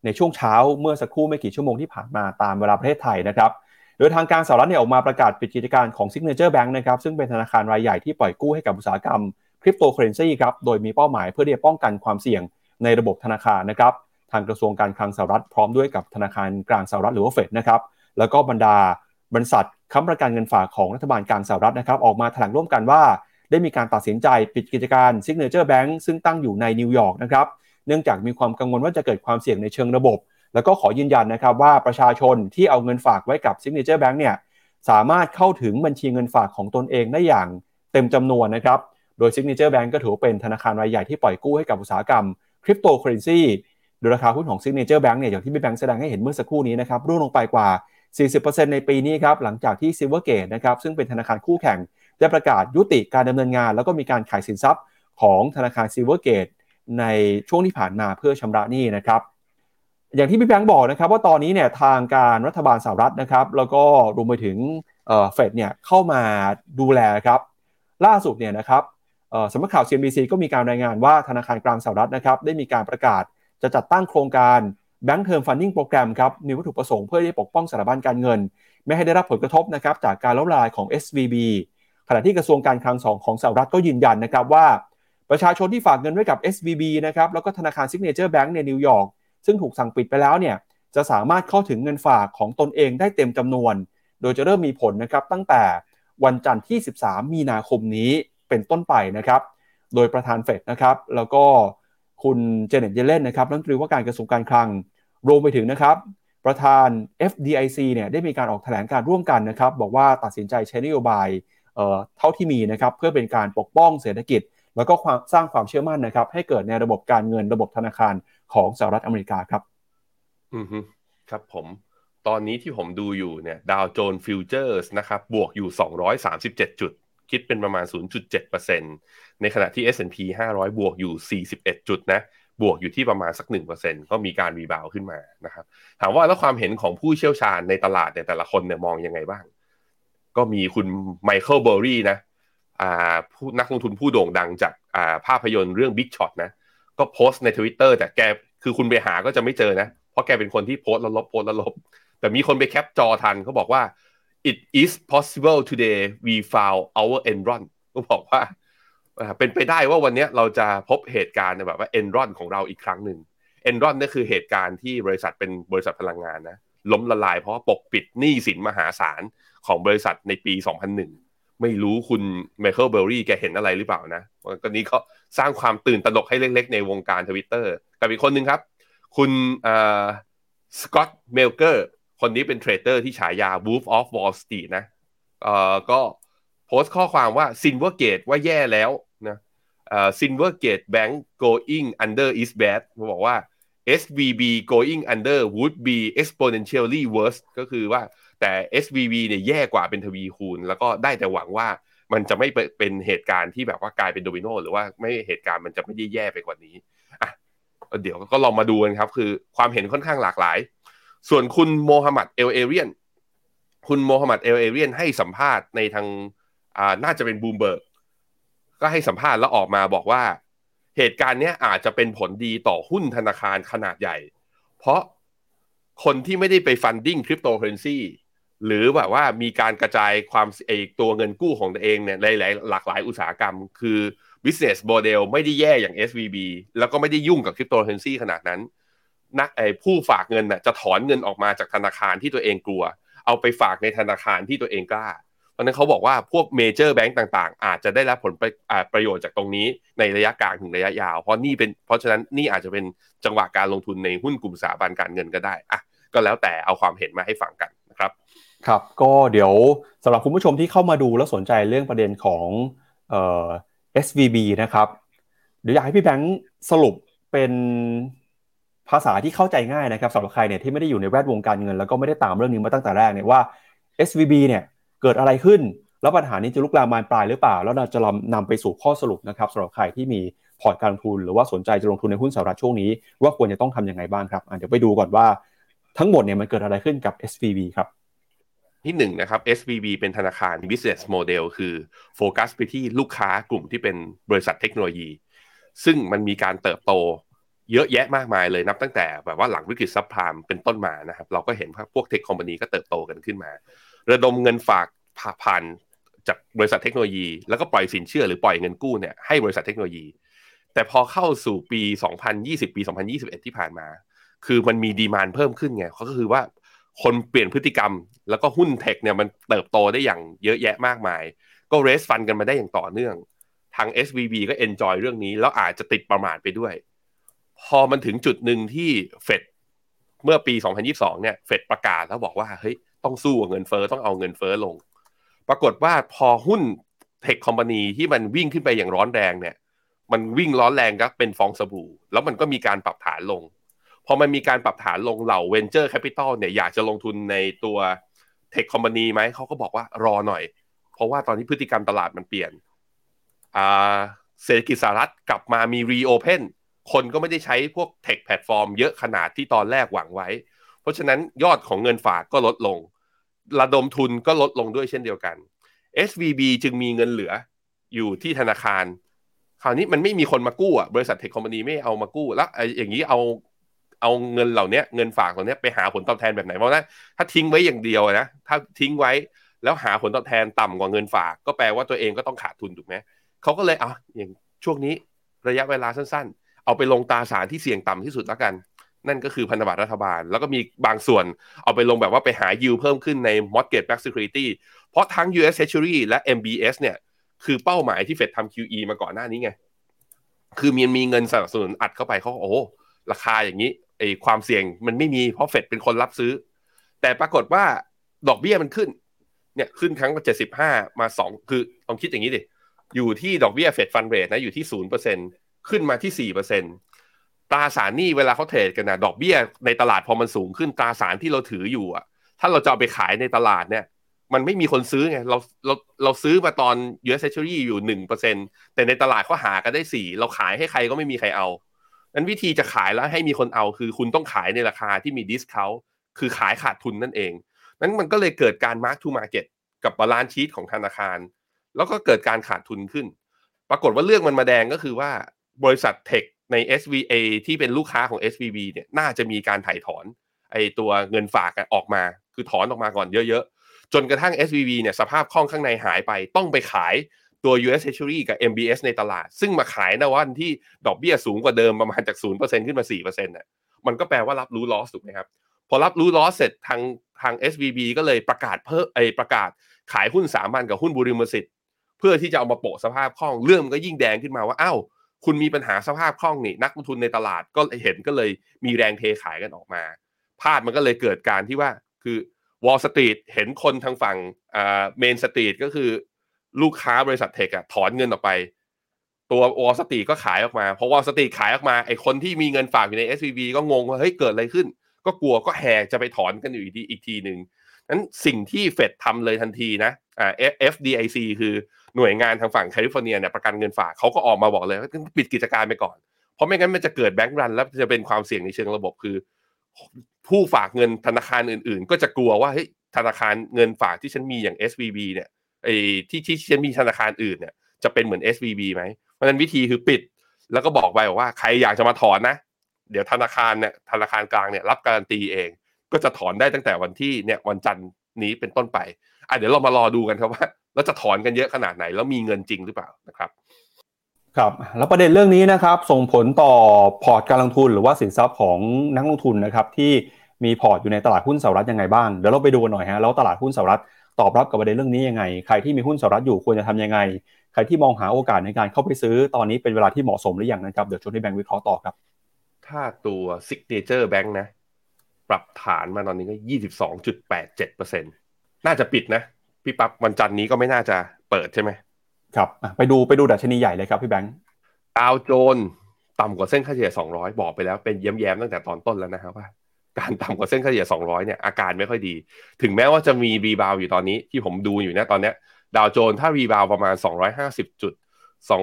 ในช่วงเช้าเมื่อสักครู่ไม่กี่ชั่วโมงที่ผ่านมาตามเวลาประเทศไทยนะครับโดยทางการสหรัฐเนี่ยออกมาประกาศปิดกิจการของ Signature Bank นะครับซึ่งเป็นธนาคารรายใหญ่ที่ปล่อยกู้ให้กับอุตสาหกรรมคริปโตเคอเรนซีครับโดยมีเป้าหมายเพื่อที่จะป้องกันความเสี่ยงในระบบธนาคารนะครับทางกระทรวงการคลังสหรัฐพร้อมด้วยกับธนาคารกลางสหรัฐหรือว่าเฟดนะครับแล้วก็บรรดาบริษัทค้ำประกันเงินฝากของรัฐบาลกลางสหรัฐนะครับออกมาแถลงร่วมกันว่า ได้มีการตัดสินใจปิดกิจการ Signature Bank ซึ่งตั้งอยู่ในนิวยอร์กนะครับเนื่องจากมีความกังวลว่าจะเกิดความเสี่ยงในเชิงระบบ แล้วก็ขอยืนยันนะครับว่าประชาชนที่เอาเงินฝากไว้กับ Signature Bank เนี่ยสามารถเข้าถึงบัญชีเงินฝากของตนเองได้อย่างเต็มจำนวนนะครับ โดย Signature Bank ก็ถือเป็นธนาคารรายใหญ่ที่ปล่อยกู้ให้กับอุตสาหกรรมคริปโตเคอเรนซีโดยราคาหุ้นของ Signature Bank เนี่ยอย่างที่พี่แบงค์แสดงให้เห็นเมื่อสักครู่นี้นะครับร่วงลงไปกว่า 40%ในปีนี้ครับหลังจากที่ Silvergate นะครับซึ่งเป็นธนาคารคู่แข่ง ได้ประกาศยุติการดำเนินงาน แล้วก็มีการขายสินทรัพย์ของธนาคาร Silvergate ในช่วงที่ผ่านมาเพื่อชำระหนี้นะครับ อย่างที่พี่แบงค์บอกนะครับว่าตอนนี้เนี่ยทางการรัฐบาลสหรัฐนะครับ แล้วก็รวมไปถึงเฟดเนี่ยเข้ามาดูแลครับ ล่าสุดเนี่ยนะครับสำนักข่าว CNBC ก็มีการรายงานว่าธนาคารกลางสหรัฐนะครับ ได้มีการประกาศจะจัดตั้งโครงการ Bank Term Funding Program ครับ มีวัตถุประสงค์เพื่อที่ปกป้องสถาบันการเงิน ไม่ให้ได้รับผลกระทบนะครับจากการล้มละลายของ SVB ขณะที่กระทรวงการคลังสองของสหรัฐก็ยืนยันนะครับว่า ประชาชนที่ฝากเงินไว้กับ SVB นะครับแล้วก็ธนาคาร Signature Bank ในนิวยอร์กซึ่งถูกสั่งปิดไปแล้วเนี่ยจะสามารถเข้าถึงเงินฝากของตนเองได้เต็มจำนวน โดยจะเริ่มมีผลนะครับตั้งแต่วันจันทร์ที่ 13 มีนาคมนี้เป็นต้นไปนะครับ โดยประธานเฟดนะครับแล้วก็คุณเจเน็ตเยเลนนะครับรัฐมนตรีว่าการกระทรวงการคลังรวมไปถึงนะครับประธาน FDIC เนี่ยได้มีการออกแถลงการร่วมกันนะครับบอกว่าตัดสินใจใช้นโยบาย เท่าที่มีนะครับเพื่อเป็นการปกป้องเศรษฐกิจ แล้วก็ความสร้างความเชื่อมั่นนะครับ ให้เกิดในระบบการเงินระบบธนาคารของสหรัฐอเมริกาครับ อืมครับผมตอนนี้ที่ผมดูอยู่เนี่ยดาวโจนส์ฟิวเจอร์สนะครับบวกอยู่ 237 จุด คิดเป็นประมาณ 0.7%ในขณะที่ S&P 500 บวกอยู่ 41 จุดนะบวกอยู่ที่ประมาณสักหนึ่งเปอร์เซ็นก็มีการ rebound ขึ้นมานะครับถามว่าแล้วความเห็นของผู้เชี่ยวชาญในตลาดเนี่ยแต่ละคนเนี่ยมองยังไงบ้าง ก็มีคุณไมเคิลเบอร์รี่นะผู้นักลงทุนผู้โด่งดังจากาภาพยนตร์เรื่อง Big Shot นะ ก็โพสต์ในทวิตเตอร์แต่แกคือคุณไปหาก็จะไม่เจอนะ เพราะแกเป็นคนที่โพสต์แล้วลบโพสต์แล้วลบ แต่มีคนไปแคปจอทันเขาบอกว่า it is possible today we found our Enron ก็บอกว่าเป็นไปได้ว่าวันนี้เราจะพบเหตุการณ์แบบว่าเอ็นรอนของเราอีกครั้งหนึ่งเอ็นรอนนี่คือเหตุการณ์ที่บริษัทเป็นบริษัทพลังงานนะ ล้มละลาย เพราะปกปิดหนี้สินมหาศาลของบริษัทในปี 2001 ไม่รู้คุณไมเคิลเบอร์รี่แกเห็นอะไรหรือเปล่านะตอนนี้ก็สร้างความตื่นตระหนกให้เล็กๆ ในวงการทวิตเตอร์กับอีกคนหนึ่งครับ คุณสกอตต์เมลเกอร์คนนี้เป็นเทรดเดอร์ที่ฉายา Wolf of Wall Street นะเอ่อก็โพสต์ข้อความว่า Silvergate ว่าแย่แล้วนะซินเวอร์เกตแบงก์ going under is bad เขาบอกว่า SVB going under would be exponentially worse ก็คือว่าแต่ SVB เนี่ยแย่กว่าเป็นทวีคูณ แล้วก็ได้แต่หวังว่ามันจะไม่เป็นเหตุการณ์ที่แบบว่ากลายเป็นโดมิโนหรือว่าไม่เหตุการณ์มันจะไม่ได้แย่ไปกว่านี้อะเดี๋ยวก็ลองมาดูกันครับ คือความเห็นค่อนข้างหลากหลาย ส่วนคุณโมฮัมหมัดเอลเอเรียนคุณโมฮัมหมัดเอลเอเรียนให้สัมภาษณ์ในทางอ่าน่าจะเป็นบูมเบิร์กก็ให้สัมภาษณ์แล้วออกมาบอกว่า เหตุการณ์นี้อาจจะเป็นผลดีต่อหุ้นธนาคารขนาดใหญ่ เพราะคนที่ไม่ได้ไป funding คริปโตเคอเรนซีหรือแบบว่ามีการกระจายความเอตัวเงินกู้ของตัวเองเนี่ยหลายหลากหลายอุตสาหกรรม คือ business model ไม่ได้แย่อย่าง SVB แล้วก็ไม่ได้ยุ่งกับคริปโตเคอเรนซีขนาดนั้นนักไอ้ผู้ฝากเงินน่ะจะถอนเงินออกมาจากธนาคารที่ตัวเองกลัว เอาไปฝากในธนาคารที่ตัวเองกล้า เพราะนั้นเขาบอกว่าพวก major bank ต่างๆ อาจจะได้รับผลประโยชน์จากตรงนี้ในระยะกลางถึงระยะยาว เพราะนี่เป็นเพราะฉะนั้นนี่อาจจะเป็นจังหวะการลงทุนในหุ้นกลุ่มสถาบันการเงินก็ได้อะก็แล้วแต่เอาความเห็นมาให้ฟังกันนะครับ ครับ ก็เดี๋ยวสำหรับคุณผู้ชมที่เข้ามาดูแล้วสนใจเรื่องประเด็นของเอ่อ SVB นะครับเดี๋ยวอยากให้พี่แบงค์สรุปเป็นภาษาที่เข้าใจง่ายนะครับสำหรับใครเนี่ยที่ไม่ได้อยู่ในแวดวงการเงิน แล้วก็ไม่ได้ตามเรื่องนี้มาตั้งแต่แรกเนี่ยว่า SVB เนี่ย เกิดอะไรขึ้น แล้วปัญหานี้จะลุกลามบานปลายหรือเปล่า แล้วเราจะนำไปสู่ข้อสรุปนะครับสำหรับใครที่มีพอร์ตการลงทุน หรือว่าสนใจจะลงทุนในหุ้นสหรัฐช่วงนี้ ว่าควรจะต้องทำยังไงบ้างครับเดี๋ยวไปดูก่อนว่าทั้งหมดเนี่ยมันเกิดอะไรขึ้นกับ SVB ครับที่หนึ่งนะครับ SVB เป็นธนาคาร business model คือโฟกัสไปที่ลูกค้ากลุ่มที่เป็นบริษัทเทคโนโลยี ซึ่งมันมีการเติบโตเยอะแยะมากมายเลยนับตั้งแต่แบบว่าหลังวิกฤต subprime เป็นต้นมานะครับ เราก็เห็นพวก tech company ก็เติบโตกันขึ้นมา ระดมเงินฝากผ่านจากบริษัทเทคโนโลยี แล้วก็ปล่อยสินเชื่อหรือปล่อยเงินกู้เนี่ยให้บริษัทเทคโนโลยี แต่พอเข้าสู่ปี 2020 ปี 2021 ที่ผ่านมา คือมันมี demand เพิ่มขึ้นไงเขาก็คือว่าคนเปลี่ยนพฤติกรรม แล้วก็หุ้น tech เนี่ยมันเติบโตได้อย่างเยอะแยะมากมาย ก็ raise fund กันมาได้อย่างต่อเนื่อง ทาง SVB ก็ enjoy เรื่องนี้ แล้วอาจจะติดประมาทไปด้วย พอมันถึงจุดหนึ่งที่เฟดเมื่อปี 2022 เนี่ยเฟดประกาศแล้วบอกว่าเฮ้ย ต้องสู้กับเงินเฟอ้อต้องเอาเงินเฟอ้อลง ปรากฏว่าพอหุ้นเทคคอมพานีที่มันวิ่งขึ้นไปอย่างร้อนแรงเนี่ย มันวิ่งร้อนแรงก็เป็นฟองสบู่ แล้วมันก็มีการปรับฐานลง พอมันมีการปรับฐานลงเหล่า Venture Capital เนี่ยอยากจะลงทุนในตัวเทคคอมพานีไหมเขาก็บอกว่ารอหน่อย เพราะว่าตอนนี้พฤติกรรมตลาดมันเปลี่ยนเศรษฐกิจสหรัฐกลับมามี reopen คนก็ไม่ได้ใช้พวก tech platform เยอะขนาดที่ตอนแรกหวังไว้ เพราะฉะนั้นยอดของเงินฝากก็ลดลง ระดมทุนก็ลดลงด้วยเช่นเดียวกัน SVB จึงมีเงินเหลืออยู่ที่ธนาคาร คราวนี้มันไม่มีคนมากู้อะบริษัท tech company ไม่เอามากู้ แล้วอย่างนี้เอาเอาเงินเหล่านี้เงินฝากเหล่านี้ไปหาผลตอบแทนแบบไหนเพราะนั้นถ้าทิ้งไว้อย่างเดียวนะถ้าทิ้งไว้แล้วหาผลตอบแทนต่ำกว่าเงินฝาก ก็แปลว่าตัวเองก็ต้องขาดทุนถูกไหมเขาก็เลยเอาอย่างช่วงนี้ระยะเวลาสั้นๆ เอาไปลงตราสารที่เสี่ยงต่ำที่สุดแล้วกัน นั่นก็คือพันธบัตรรัฐบาล แล้วก็มีบางส่วนเอาไปลงแบบว่าไปหายิวเพิ่มขึ้นใน mortgage backed security เพราะทั้ง US Treasury และ MBS เนี่ย คือเป้าหมายที่เฟดทำ QE มาก่อนหน้านี้ไง คือมีมีเงินสนับสนุนอัดเข้าไปเขาโอ้ราคาอย่างนี้ไอความเสี่ยงมันไม่มีเพราะเฟดเป็นคนรับซื้อ แต่ปรากฏว่าดอกเบี้ยมันขึ้น เนี่ยขึ้นครั้งละเจ็ดสิบห้ามาสองคือลองคิดอย่างนี้ดิอยู่ที่ดอกเบี้ยเฟดฟันเรทนะอยู่ที่ศูนย์เปอร์เซ็นขึ้นมาที่สี่เปอร์เซ็น ตราสารหนี้เวลาเขาเทรดกันนะดอกเบี้ยในตลาดพอมันสูงขึ้นตราสารที่เราถืออยู่อะ ถ้าเราจะเอาไปขายในตลาดเนี่ย มันไม่มีคนซื้อไงเราเราเราซื้อมาตอน US Treasury อยู่หนึ่งเปอร์เซ็นแต่ในตลาดเขาหากันได้สี่เราขายให้ใครก็ไม่มีใครเอานั้นวิธีจะขายแล้วให้มีคนเอาคือคุณต้องขายในราคาที่มี discount คือขายขาดทุนนั่นเอง นั้นมันก็เลยเกิดการ mark to market กับ balance sheet ของธนาคาร แล้วก็เกิดการขาดทุนขึ้น ปรากฏว่าเรื่องมันมาแดงก็คือว่าบริษัท tech ใน SVA ที่เป็นลูกค้าของ SVB เนี่ยน่าจะมีการไถ่ถอนไอตัวเงินฝากออกมา คือถอนออกมาก่อนเยอะๆ จนกระทั่ง SVB เนี่ยสภาพคล่องข้างในหายไป ต้องไปขายตัว US Treasury กับ MBS ในตลาด ซึ่งมาขายนะวันที่ดอกเบี้ยสูงกว่าเดิมประมาณจาก 0%ขึ้นมา 4%น่ะมันก็แปลว่ารับรู้ลอสถูกไหมครับ พอรับรู้ลอสเสร็จทางทาง SVB ก็เลยประกาศเพิ่มไอประกาศขายหุ้นสามัญกับหุ้นบุริมสิทธิ์เพื่อที่จะเอามาโปะสภาพคล่องเรื่องมันก็ยิ่งแดงขึ้นมาว่าอ้าว คุณมีปัญหาสภาพคล่องนี่นักลงทุนในตลาดก็เห็นก็เลยมีแรงเทขายกันออกมา ภาพมันก็เลยเกิดการที่ว่าคือWall Street เห็นคนทางฝั่งอ่า Main Street ก็คือลูกค้าบริษัท tech อะถอนเงินออกไป ตัว Wall Street ก็ขายออกมาพอ Wall Street ขายออกมาไอคนที่มีเงินฝากอยู่ใน SVB ก็งงว่าเฮ้ยเกิดอะไรขึ้น ก็กลัวก็แห่จะไปถอนกันอยู่อีกทีอีกทีหนึ่ง นั้นสิ่งที่เฟดทำเลยทันทีนะอ่า FDIC คือหน่วยงานทางฝั่งแคลิฟอร์เนียเนี่ยประกันเงินฝากเขาก็ออกมาบอกเลยว่าปิดกิจการไปก่อน เพราะไม่งั้นมันจะเกิด bank run แล้วจะเป็นความเสี่ยงในเชิงระบบคือ ผู้ฝากเงินธนาคารอื่นๆ ก็จะกลัวว่าเฮ้ยธนาคารเงินฝากที่ฉันมีอย่าง SVB เนี่ยไอ้ที่ที่ฉันมีธนาคารอื่นเนี่ยจะเป็นเหมือน SVB ไหมเพราะฉะนั้นวิธีคือปิด แล้วก็บอกไปว่าใครอยากจะมาถอนนะ เดี๋ยวธนาคารเนี่ยธนาคารกลางเนี่ยรับการันตีเอง ก็จะถอนได้ตั้งแต่วันที่เนี่ยวันจันทร์นี้เป็นต้นไปอะเดี๋ยวเรามารอดูกันครับว่าแล้วจะถอนกันเยอะขนาดไหน แล้วมีเงินจริงหรือเปล่านะครับครับแล้วประเด็นเรื่องนี้นะครับส่งผลต่อพอร์ตการลงทุนหรือว่าสินทรัพย์ของนักลงทุนนะครับที่มีพอร์ตอยู่ในตลาดหุ้นสหรัฐยังไงบ้างเดี๋ยวเราไปดูกันหน่อยฮะแล้วตลาดหุ้นสหรัฐตอบรับกับประเด็นเรื่องนี้ยังไง ใครที่มีหุ้นสหรัฐอยู่ควรจะทำยังไง ใครที่มองหาโอกาสในการเข้าไปซื้อตอนนี้เป็นเวลาที่เหมาะสมหรือยังนะครับเดี๋ยวชวนให้แบงค์วิเคราะห์ต่อครับ ถ้าตัว Signature Bank นะปรับ ฐานมาตอนนี้ก็ยี่สิบสองจุดแปดเจ็ดเปอร์เซ็นน่าจะปิดนะ พี่ปั๊บวันจันทร์นี้ก็ไม่น่าจะเปิดใช่ไหมครับไปดูไปดูดัชนีใหญ่เลยครับพี่แบงค์ดาวโจนส์ต่ำกว่าเส้นค่าเฉลี่ย 200 บอกไปแล้วเป็นแย้มๆตั้งแต่ตอนต้นแล้วนะครับว่า การต่ำกว่าเส้นค่าเฉลี่ย 200 เนี่ยอาการไม่ค่อยดี ถึงแม้ว่าจะมี rebound อยู่ตอนนี้ที่ผมดูอยู่นะตอนเนี้ยดาวโจนส์ถ้า rebound ประมาณ 250 จุด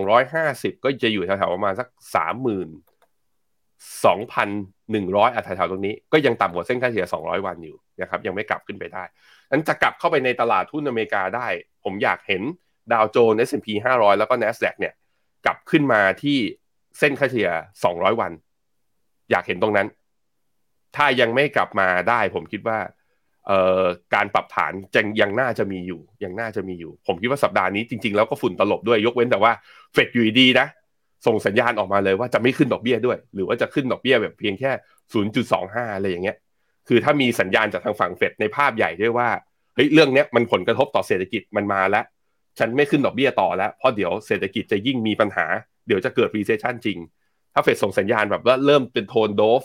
250 ก็จะอยู่แถวๆประมาณสัก 30,000 2,100อัตราแถวตรงนี้ก็ยังต่ำกว่าเส้นค่าเฉลี่ย200 วันอยู่นะครับยังไม่กลับขึ้นไปได้นั้นจะกลับเข้าไปในตลาดทุนอเมริกาได้ ผมอยากเห็นดาวโจนส์ S&P 500 แล้วก็ NASDAQ เนี่ยกลับขึ้นมาที่เส้นค่าเฉลี่ย200 วัน อยากเห็นตรงนั้น ถ้ายังไม่กลับมาได้ผมคิดว่าเอ่อการปรับฐานยังยังน่าจะมีอยู่ยังน่าจะมีอยู่ ผมคิดว่าสัปดาห์นี้จริงๆ แล้วก็ฝุ่นตลบด้วยยกเว้นแต่ว่าเฟดอยู่ดีนะ ส่งสัญญาณออกมาเลยว่าจะไม่ขึ้นดอกเบี้ยด้วย หรือว่าจะขึ้นดอกเบี้ยแบบเพียงแค่ 0.25 อะไรอย่างเงี้ย คือถ้ามีสัญญาณจากทางฝั่งเฟดในภาพใหญ่ด้วยว่า เฮ้ย เรื่องนี้มันผลกระทบต่อเศรษฐกิจมันมาแล้ว ฉันไม่ขึ้นดอกเบี้ยต่อแล้ว เพราะเดี๋ยวเศรษฐกิจจะยิ่งมีปัญหา เดี๋ยวจะเกิด recession จริง ถ้าเฟดส่งสัญญาณแบบว่าเริ่มเป็น tone dove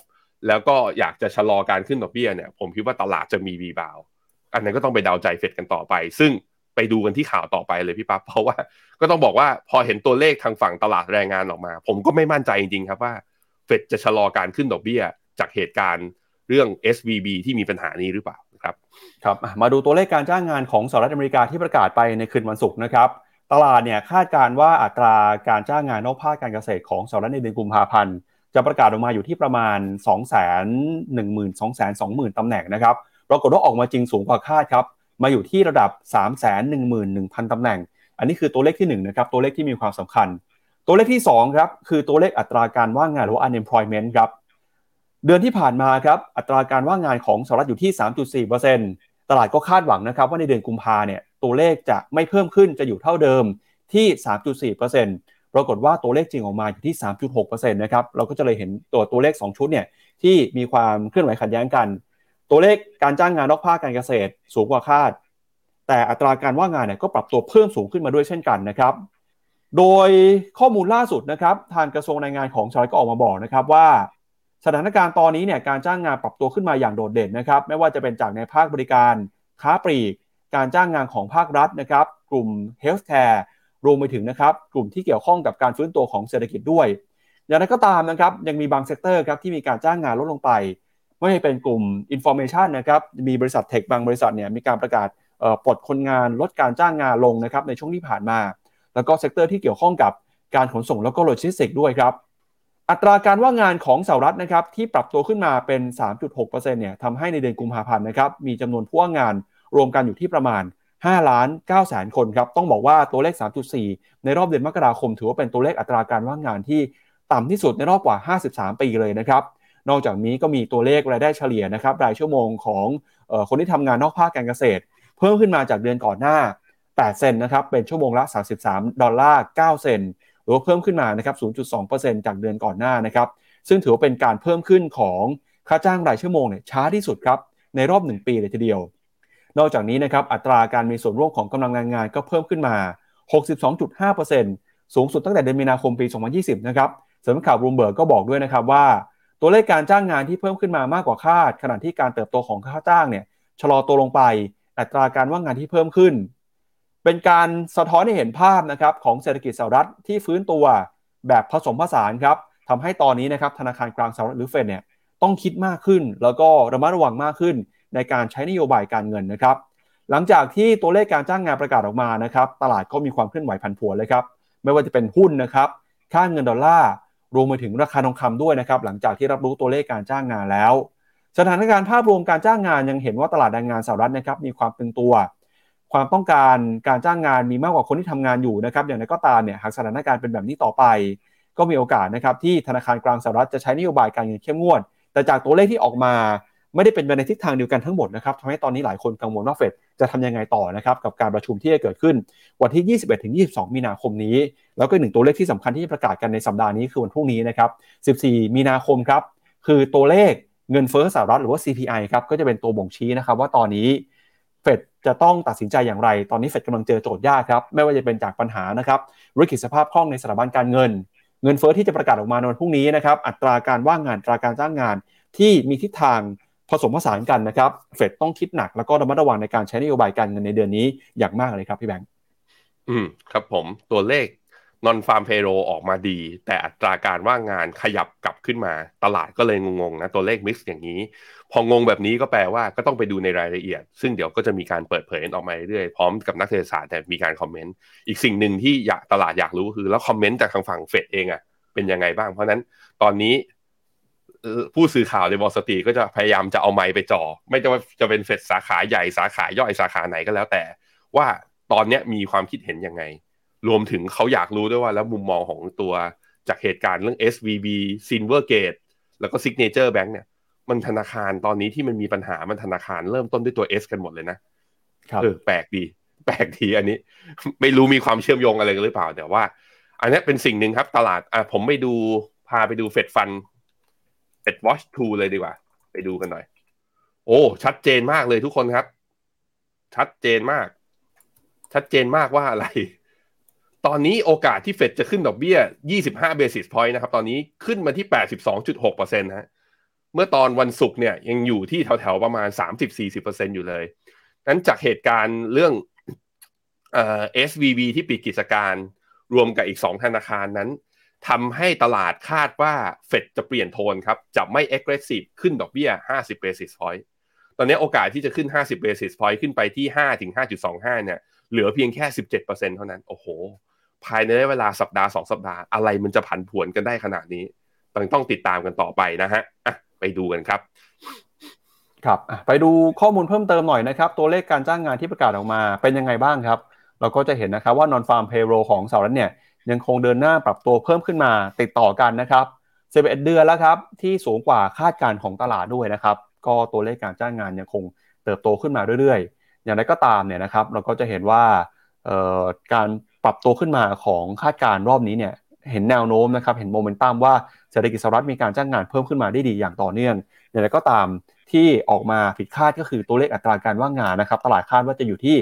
แล้วก็อยากจะชะลอการขึ้นดอกเบี้ยเนี่ย ผมคิดว่าตลาดจะมี rebound อันนั้นก็ต้องไปเดาใจเฟดกันต่อไป ซึ่ง ไปดูกันที่ข่าวต่อไปเลยพี่ปั๊บเพราะว่าก็ต้องบอกว่าพอเห็นตัวเลขทางฝั่งตลาดแรงงานออกมา ผมก็ไม่มั่นใจจริงๆครับว่าเฟดจะชะลอการขึ้นดอกเบี้ยจากเหตุการณ์เรื่อง SVB ที่มีปัญหานี้หรือเปล่าครับครับมาดูตัวเลขการจ้างงานของสหรัฐอเมริกาที่ประกาศไปในคืนวันศุกร์นะครับตลาดเนี่ยคาดการว่าอัตราการจ้างงานนอกภาคการเกษตรของสหรัฐในเดือนกุมภาพันธ์จะประกาศออกมาอยู่ที่ประมาณ 2 1 0 0 0 0 2 2 0 0 0 0ตำแหน่งนะครับปรากฏว่าออกมาจริงสูงกว่าคาดครับ มาอยู่ที่ระดับ 3 1 1 0 0 0 ตำแหน่ง อันนี้คือตัวเลขที่1นะครับตัวเลขที่มีความสำคัญ ตัวเลขที่2ครับคือตัวเลขอัตราการว่างงานหรือว่า unemployment ครับเดือนที่ผ่านมาครับอัตราการว่างงานของสหรัฐอยู่ที่ 3.4%ตลาดก็คาดหวังนะครับว่าในเดือนกุมภาเนี่ยตัวเลขจะไม่เพิ่มขึ้นจะอยู่เท่าเดิมที่ 3.4%ปรากฏว่าตัวเลขจริงออกมาอยู่ที่ 3.6%นะครับเราก็จะเลยเห็นตัวตัวเลข 2 ชุดเนี่ยที่มีความเคลื่อนไหวขัดแย้งกัน ตัวเลขการจ้างงานนอกภาคการเกษตรสูงกว่าคาด แต่อัตราการว่างงานเนี่ยก็ปรับตัวเพิ่มสูงขึ้นมาด้วยเช่นกันนะครับ โดยข้อมูลล่าสุดนะครับทางกระทรวงแรงงานของสหรัฐก็ออกมาบอกนะครับว่า สถานการณ์ตอนนี้เนี่ยการจ้างงานปรับตัวขึ้นมาอย่างโดดเด่นนะครับ ไม่ว่าจะเป็นจากในภาคบริการ ค้าปลีก การจ้างงานของภาครัฐนะครับ กลุ่ม healthcare รวมไปถึงนะครับกลุ่มที่เกี่ยวข้องกับการฟื้นตัวของเศรษฐกิจด้วย อย่างไรก็ตามนะครับยังมีบาง sector ครับที่มีการจ้างงานลดลงไป ไม่ใช่เป็นกลุ่ม information นะครับมีบริษัท tech บางบริษัทเนี่ยมีการประกาศปลดคนงานลดการจ้างงานลงนะครับในช่วงที่ผ่านมา แล้วก็ sector ที่เกี่ยวข้องกับการขนส่งแล้วก็โลจิสติกด้วยครับ อัตราการว่างงานของสหรัฐนะครับที่ปรับตัวขึ้นมาเป็น 3.6%เนี่ยทำให้ในเดือนกุมภาพันธ์นะครับมีจำนวนผู้ว่างงานรวมกันอยู่ที่ประมาณ5ล้าน9แสนคนครับต้องบอกว่าตัวเลข 3.4 ในรอบเดือนมกราคม ถือว่าเป็นตัวเลขอัตราการว่างงานที่ต่ำที่สุดในรอบกว่า 53 ปีเลยนะครับ นอกจากนี้ก็มีตัวเลขรายได้เฉลี่ยนะครับรายชั่วโมงของออคนที่ทำงานนอกภาคการเกษตร เพิ่มขึ้นมาจากเดือนก่อนหน้า 8 เซนนะครับเป็นชั่วโมงละ 33 ดอลลาร์ 9 เซนหรือว่าเพิ่มขึ้นมานะครับ 0.2%จากเดือนก่อนหน้านะครับซึ่งถือว่าเป็นการเพิ่มขึ้นของค่าจ้างรายชั่วโมงเนี่ยช้าที่สุดครับในรอบ 1 ปีเลยทีเดียว นอกจากนี้นะครับอัตราการมีส่วนร่วมของกำลังงานงานก็เพิ่มขึ้นมา 62.5%สูงสุดตั้งแต่เดือนมีนาคมปี 2020 นะครับสำนักข่าวบลูมเบิร์กก็บอกด้วยนะครับว่า ตัวเลขการจ้างงานที่เพิ่มขึ้นมามากกว่าคาด ขณะที่การเติบโตของค่าจ้างเนี่ยชะลอตัวลงไป อัตราการว่างงานที่เพิ่มขึ้น เป็นการสะท้อนให้เห็นภาพนะครับของเศรษฐกิจสหรัฐที่ฟื้นตัวแบบผสมผสานครับทำให้ตอนนี้นะครับธนาคารกลางสหรัฐหรือเฟดเนี่ยต้องคิดมากขึ้น แล้วก็ระมัดระวังมากขึ้นในการใช้นโยบายการเงินนะครับ หลังจากที่ตัวเลขการจ้างงานประกาศออกมานะครับ ตลาดก็มีความเคลื่อนไหวผันผวนเลยครับ ไม่ว่าจะเป็นหุ้นนะครับ ค่าเงินดอลลาร์ รวมไปถึงราคาทองคำด้วยนะครับหลังจากที่รับรู้ตัวเลขการจ้างงานแล้ว สถานการณ์ภาพรวมการจ้างงานยังเห็นว่าตลาดแรงงานสหรัฐนะครับมีความตึงตัว ความต้องการการจ้างงานมีมากกว่าคนที่ทำงานอยู่นะครับอย่างไรก็ตามเนี่ยหากสถานการณ์เป็นแบบนี้ต่อไป ก็มีโอกาสนะครับที่ธนาคารกลางสหรัฐจะใช้นโยบายการเงินเข้มงวด แต่จากตัวเลขที่ออกมาไม่ได้เป็นไปในทิศทางเดียวกันทั้งหมดนะครับทำให้ตอนนี้หลายคนกังวลว่าเฟด จะทำยังไงต่อนะครับกับการประชุมที่จะเกิดขึ้นวันที่ 21-22 มีนาคมนี้ แล้วก็หนึ่งตัวเลขที่สำคัญที่จะประกาศกันในสัปดาห์นี้คือวันพรุ่งนี้นะครับ 14 มีนาคมครับคือตัวเลขเงินเฟ้อสหรัฐหรือว่า CPI ครับก็จะเป็นตัวบ่งชี้นะครับว่าตอนนี้เฟดจะต้องตัดสินใจอย่างไร ตอนนี้เฟดกำลังเจอโจทย์ยากครับ ไม่ว่าจะเป็นจากปัญหานะครับวิกฤตสภาพคล่องในสถาบันการเงิน เงินเฟ้อที่จะประกาศออกมาในวันพรุ่งนี้นะครับ อัตราการว่างงาน อัตราการจ้างงานที่มีทิศทาง ผสมผสานกันนะครับ เฟดต้องคิดหนักแล้วก็ระมัดระวังในการใช้นโยบายการเงินในเดือนนี้อย่างมากเลยครับพี่แบงค์อืมครับผมตัวเลข nonfarm payroll ออกมาดี แต่อัตราการว่างงานขยับกลับขึ้นมาตลาดก็เลยงงๆนะตัวเลข mix อย่างนี้ พองงแบบนี้ก็แปลว่าก็ต้องไปดูในรายละเอียด ซึ่งเดี๋ยวก็จะมีการเปิดเผยออกมาเรื่อยๆพร้อมกับนักเศรษฐศาสตร์แต่มีการ commentอีกสิ่งหนึ่งที่อยากตลาดอยากรู้คือ แล้วคอมเมนต์จากทางฝั่งเฟดเองอะเป็นยังไงบ้าง เพราะนั้นตอนนี้ ผู้สื่อข่าวในบอสตีก็จะพยายามจะเอาไม้ไปจ่อไม่ว่าจะเป็นเฟดสาขาใหญ่สาขาย่อยสาขาไหนก็แล้วแต่ ว่าตอนนี้มีความคิดเห็นยังไง รวมถึงเขาอยากรู้ด้วยว่าแล้วมุมมองของตัวจากเหตุการณ์เรื่อง SVB Silvergate แล้วก็ Signature Bank เนี่ย มันธนาคารตอนนี้ที่มันมีปัญหามันธนาคารเริ่มต้นด้วยตัว S กันหมดเลยนะเออแปลกดี แปลกดีอันนี้ ไม่รู้มีความเชื่อมโยงอะไรกันหรือเปล่าแต่ว่า อันนี้เป็นสิ่งหนึ่งครับตลาดอะผมไปดูพาไปดูเฟดฟัน เฟดวอชทูเลยดีกว่า ไปดูกันหน่อย โอ้ ชัดเจนมากเลยทุกคนครับ ชัดเจนมาก ชัดเจนมากว่าอะไร ตอนนี้โอกาสที่เฟดจะขึ้นดอกเบี้ย 25 basis point นะครับ ตอนนี้ขึ้นมาที่ 82.6%นะฮะเมื่อตอนวันศุกร์เนี่ยยังอยู่ที่แถวๆประมาณ 30-40%อยู่เลยนั้นจากเหตุการณ์เรื่องเอ่อ SVB ที่ปิดกิจการรวมกับอีก 2 ธนาคารนั้น ทำให้ตลาดคาดว่าเฟดจะเปลี่ยนโทนครับ จะไม่ aggressive ขึ้นดอกเบี้ย 50 basis point ตอนนี้โอกาสที่จะขึ้น 50 basis point ขึ้นไปที่5-5.25 เนี่ย เหลือเพียงแค่ 17%เท่านั้น โอ้โห ภายในเวลาสัปดาห์สองสัปดาห์ อะไรมันจะผันผวนกันได้ขนาดนี้ ต้องต้องติดตามกันต่อไปนะฮะะไปดูกันครับ ครับ ไปดูข้อมูลเพิ่มเติมหน่อยนะครับ ตัวเลขการจ้างงานที่ประกาศออกมาเป็นยังไงบ้างครับ เราก็จะเห็นนะครับว่านอนฟาร์มเพโรของสหรัฐเนี่ย ยังคงเดินหน้าปรับตัวเพิ่มขึ้นมาติดต่อกันนะครับ11เดือนแล้วครับที่สูงกว่าคาดการณ์ของตลาดด้วยนะครับก็ตัวเลขการจ้างงานยังคงเติบโตขึ้นมาเรื่อยๆ อย่างไรก็ตามเนี่ยนะครับเราก็จะเห็นว่าการปรับตัวขึ้นมาของคาดการณ์รอบนี้เนี่ยเห็นแนวโน้มนะครับเห็นโมเมนตัมว่าเศรษฐกิจสหรัฐมีการจ้างงานเพิ่มขึ้นมาได้ดีอย่างต่อเนื่อง อย่างไรก็ตามที่ออกมาผิดคาดก็คือตัวเลขอัตราการว่างงานนะครับตลาดคาดว่าจะอยู่ที่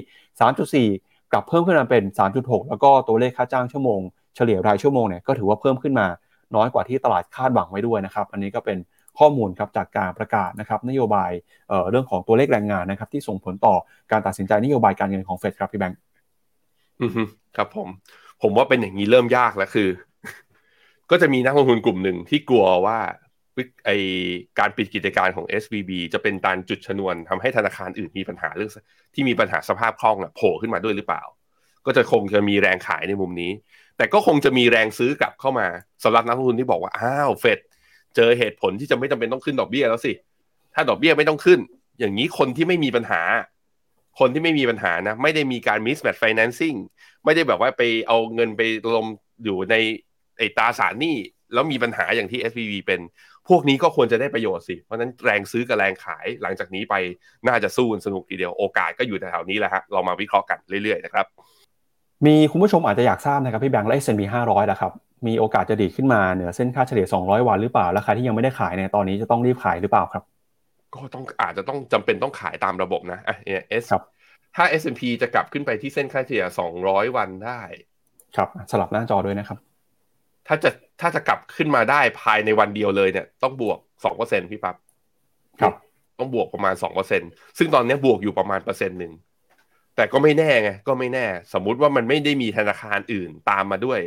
3.4 กลับเพิ่มขึ้นมาเป็น 3.6 แล้วก็ตัวเลขค่าจ้างชั่วโมงเฉลี่ยรายชั่วโมงเนี่ยก็ถือว่าเพิ่มขึ้นมาน้อยกว่าที่ตลาดคาดหวังไว้ด้วยนะครับ อันนี้ก็เป็นข้อมูลครับจากการประกาศนะครับนโยบายเเรื่องของตัวเลขแรงงานนะครับที่ส่งผลต่อการตัดสินใจนโยบายการเงินของเฟดครับพี่แบงค์ครับผม ผมว่าเป็นอย่างนี้เริ่มยากแล้วคือ ก็จะมีนักลงทุนกลุ่มหนึ่งที่กลัวว่า ไอการปิดกิจการของ SVB จะเป็นการจุดชนวนทำให้ธนาคารอื่นมีปัญหาเรื่องที่มีปัญหาสภาพคล่องโผล่ขึ้นมาด้วยหรือเปล่า ก็จะคงจะมีแรงขายในมุมนี้ แต่ก็คงจะมีแรงซื้อกลับเข้ามาสำหรับนักลงทุนที่บอกว่าอ้าวเฟดเจอเหตุผลที่จะไม่จำเป็นต้องขึ้นดอกเบี้ยแล้วสิ ถ้าดอกเบี้ยไม่ต้องขึ้น อย่างนี้คนที่ไม่มีปัญหา คนที่ไม่มีปัญหานะไม่ได้มีการ mismatch financing ไม่ได้แบบว่าไปเอาเงินไปลมอยู่ในไอตาสารหนี้แล้วมีปัญหาอย่างที่ SVB เป็น พวกนี้ก็ควรจะได้ประโยชน์สิ เพราะนั้นแรงซื้อกับแรงขายหลังจากนี้ไปน่าจะสู้สนุกทีเดียวโอกาสก็อยู่แถวๆนี้แหละฮะเรามาวิเคราะห์กันเรื่อยๆนะครับมีคุณผู้ชมอาจจะอยากทราบนะครับพี่แบงค์และ S&P 500นะครับมีโอกาสจะดีขึ้นมาเหนือเส้นค่าเฉลี่ย 200 วันหรือเปล่าราคาที่ยังไม่ได้ขายในตอนนี้จะต้องรีบขายหรือเปล่าครับ ก็ต้องอาจจะต้องจำเป็นต้องขายตามระบบนะอะเนี่ย S ถ้า S&P จะกลับขึ้นไปที่เส้นค่าเฉลี่ย 200 วันได้ ครับสลับหน้าจอด้วยนะครับ ถ้าจะ ถ้าจะกลับขึ้นมาได้ภายในวันเดียวเลยเนี่ย ต้องบวก2%พี่ปับ๊บครับต้องบวกประมาณ2%ซึ่งตอนนี้บวกอยู่ประมาณเปอร์เซ็นต์หนึ่งแต่ก็ไม่แน่ไงก็ไม่แน่ สมมุติว่ามันไม่ได้มีธนาคารอื่นตามมาด้วย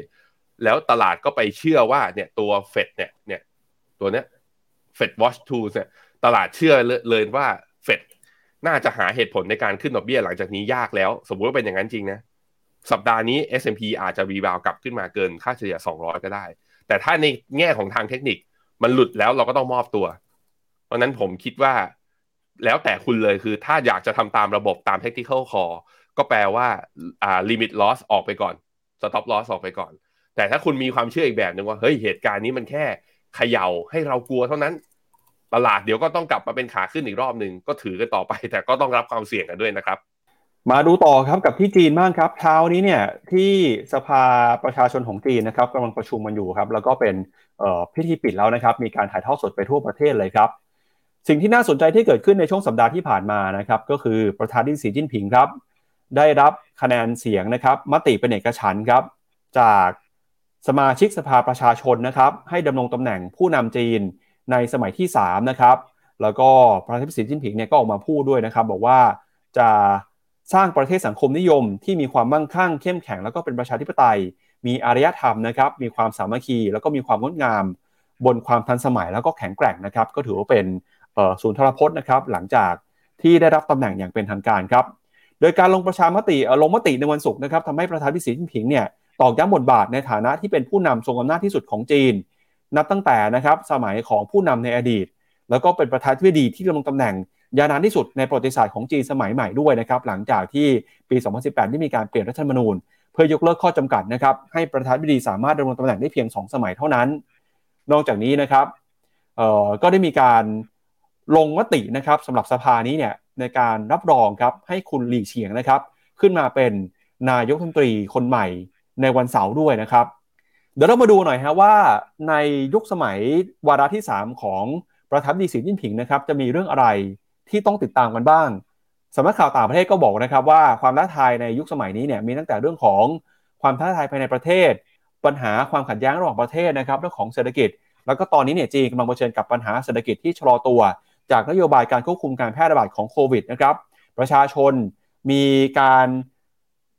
แล้วตลาดก็ไปเชื่อว่าเนี่ยตัวเฟดเนี่ยเนี่ยตัวเนี้ยเฟดวอชทูเนี่ยตลาดเชื่อเลยว่าเฟดน่าจะหาเหตุผลในการขึ้นดอกเบี้ยหลังจากนี้ยากแล้ว สมมุติว่าเป็นอย่างนั้นจริงนะ สัปดาห์นี้ S&P อาจจะรีบาวกลับขึ้นมาเกินค่าเฉลี่ย 200 ก็ได้ แต่ถ้าในแง่ของทางเทคนิคมันหลุดแล้วเราก็ต้องมอบตัว เพราะนั้นผมคิดว่าแล้วแต่คุณเลยคือ ถ้าอยากจะทำตามระบบตาม technical call ก็แปลว่าอ่า limit loss ออกไปก่อน stop loss ออกไปก่อน แต่ถ้าคุณมีความเชื่ออีกแบบหนึ่งว่าเฮ้ยเหตุการณ์นี้มันแค่เขย่าให้เรากลัวเท่านั้นตลาดเดี๋ยวก็ต้องกลับมาเป็นขาขึ้นอีกรอบหนึ่งก็ถือกันต่อไป แต่ก็ต้องรับความเสี่ยงกันด้วยนะครับ มาดูต่อครับกับที่จีนบ้างครับเช้านี้เนี่ยที่สภาประชาชนของจีนนะครับกำลังประชุมมันอยู่ครับ แล้วก็เป็นพิธีปิดแล้วนะครับ มีการถ่ายทอดสดไปทั่วประเทศเลยครับ สิ่งที่น่าสนใจที่เกิดขึ้นในช่วงสัปดาห์ที่ผ่านมานะครับ ก็คือประธานาธิบดีสีจิ้นผิงครับ ได้รับคะแนนเสียงนะครับ มติเป็นเอกฉันครับ จากสมาชิกสภาประชาชนนะครับ ให้ดำรงตำแหน่งผู้นำจีนในสมัยที่3นะครับแล้วก็ประธานาธิบดีสีจิ้นผิงเนี่ยก็ออกมาพูดด้วยนะครับ บอกว่าจะ สร้างประเทศสังคมนิยม ที่มีความมั่งคั่งเข้มแข็งแล้วก็เป็นประชาธิปไตย มีอารยธรรมนะครับ มีความสามัคคี แล้วก็มีความงดงาม บนความทันสมัยแล้วก็แข็งแกร่งนะครับ ก็ถือว่าเป็นศูนย์ทรพจน์นะครับ หลังจากที่ได้รับตำแหน่งอย่างเป็นทางการครับ โดยการลงประชามติลงมติในวันศุกร์นะครับทำให้ประธานาธิบดีสีจิ้นผิงเนี่ยตอกย้ำบทบาทในฐานะที่เป็นผู้นำทรงอำนาจที่สุดของจีน นับตั้งแต่นะครับสมัยของผู้นำในอดีต แล้วก็เป็นประธานาธิบดีที่ดำรงตำแหน่ง ยาวนานที่สุดในประวัติศาสตร์ของจีนสมัยใหม่ด้วยนะครับหลังจากที่ปี 2018 ที่มีการเปลี่ยนรัฐธรรมนูญ เพื่อยกเลิกข้อจำกัดนะครับให้ประธานาธิบดีสามารถดำรงตำแหน่งได้เพียง 2 สมัยเท่านั้น นอกจากนี้นะครับก็ได้มีการลงมตินะครับสำหรับสภานี้เนี่ยในการรับรองครับให้คุณหลี่เฉียงนะครับ ขึ้นมาเป็นนายกรัฐมนตรีคนใหม่ในวันเสาร์ด้วยนะครับ เดี๋ยวเรามาดูหน่อยฮะว่าในยุคสมัยวาระที่ 3 ของประธานดีสีจิ้นผิงนะครับจะมีเรื่องอะไร ที่ต้องติดตามกันบ้างสำนักข่าวต่างประเทศก็บอกนะครับว่าความท้าทายในยุคสมัยนี้เนี่ยมีตั้งแต่เรื่องของความท้าทายภายในประเทศ ปัญหาความขัดแย้งระหว่างประเทศนะครับเรื่องของเศรษฐกิจ แล้วก็ตอนนี้เนี่ยจีนกำลังเผชิญกับปัญหาเศรษฐกิจที่ชะลอตัว จากนโยบายการควบคุมการแพร่ระบาดของโควิดนะครับประชาชนมีการ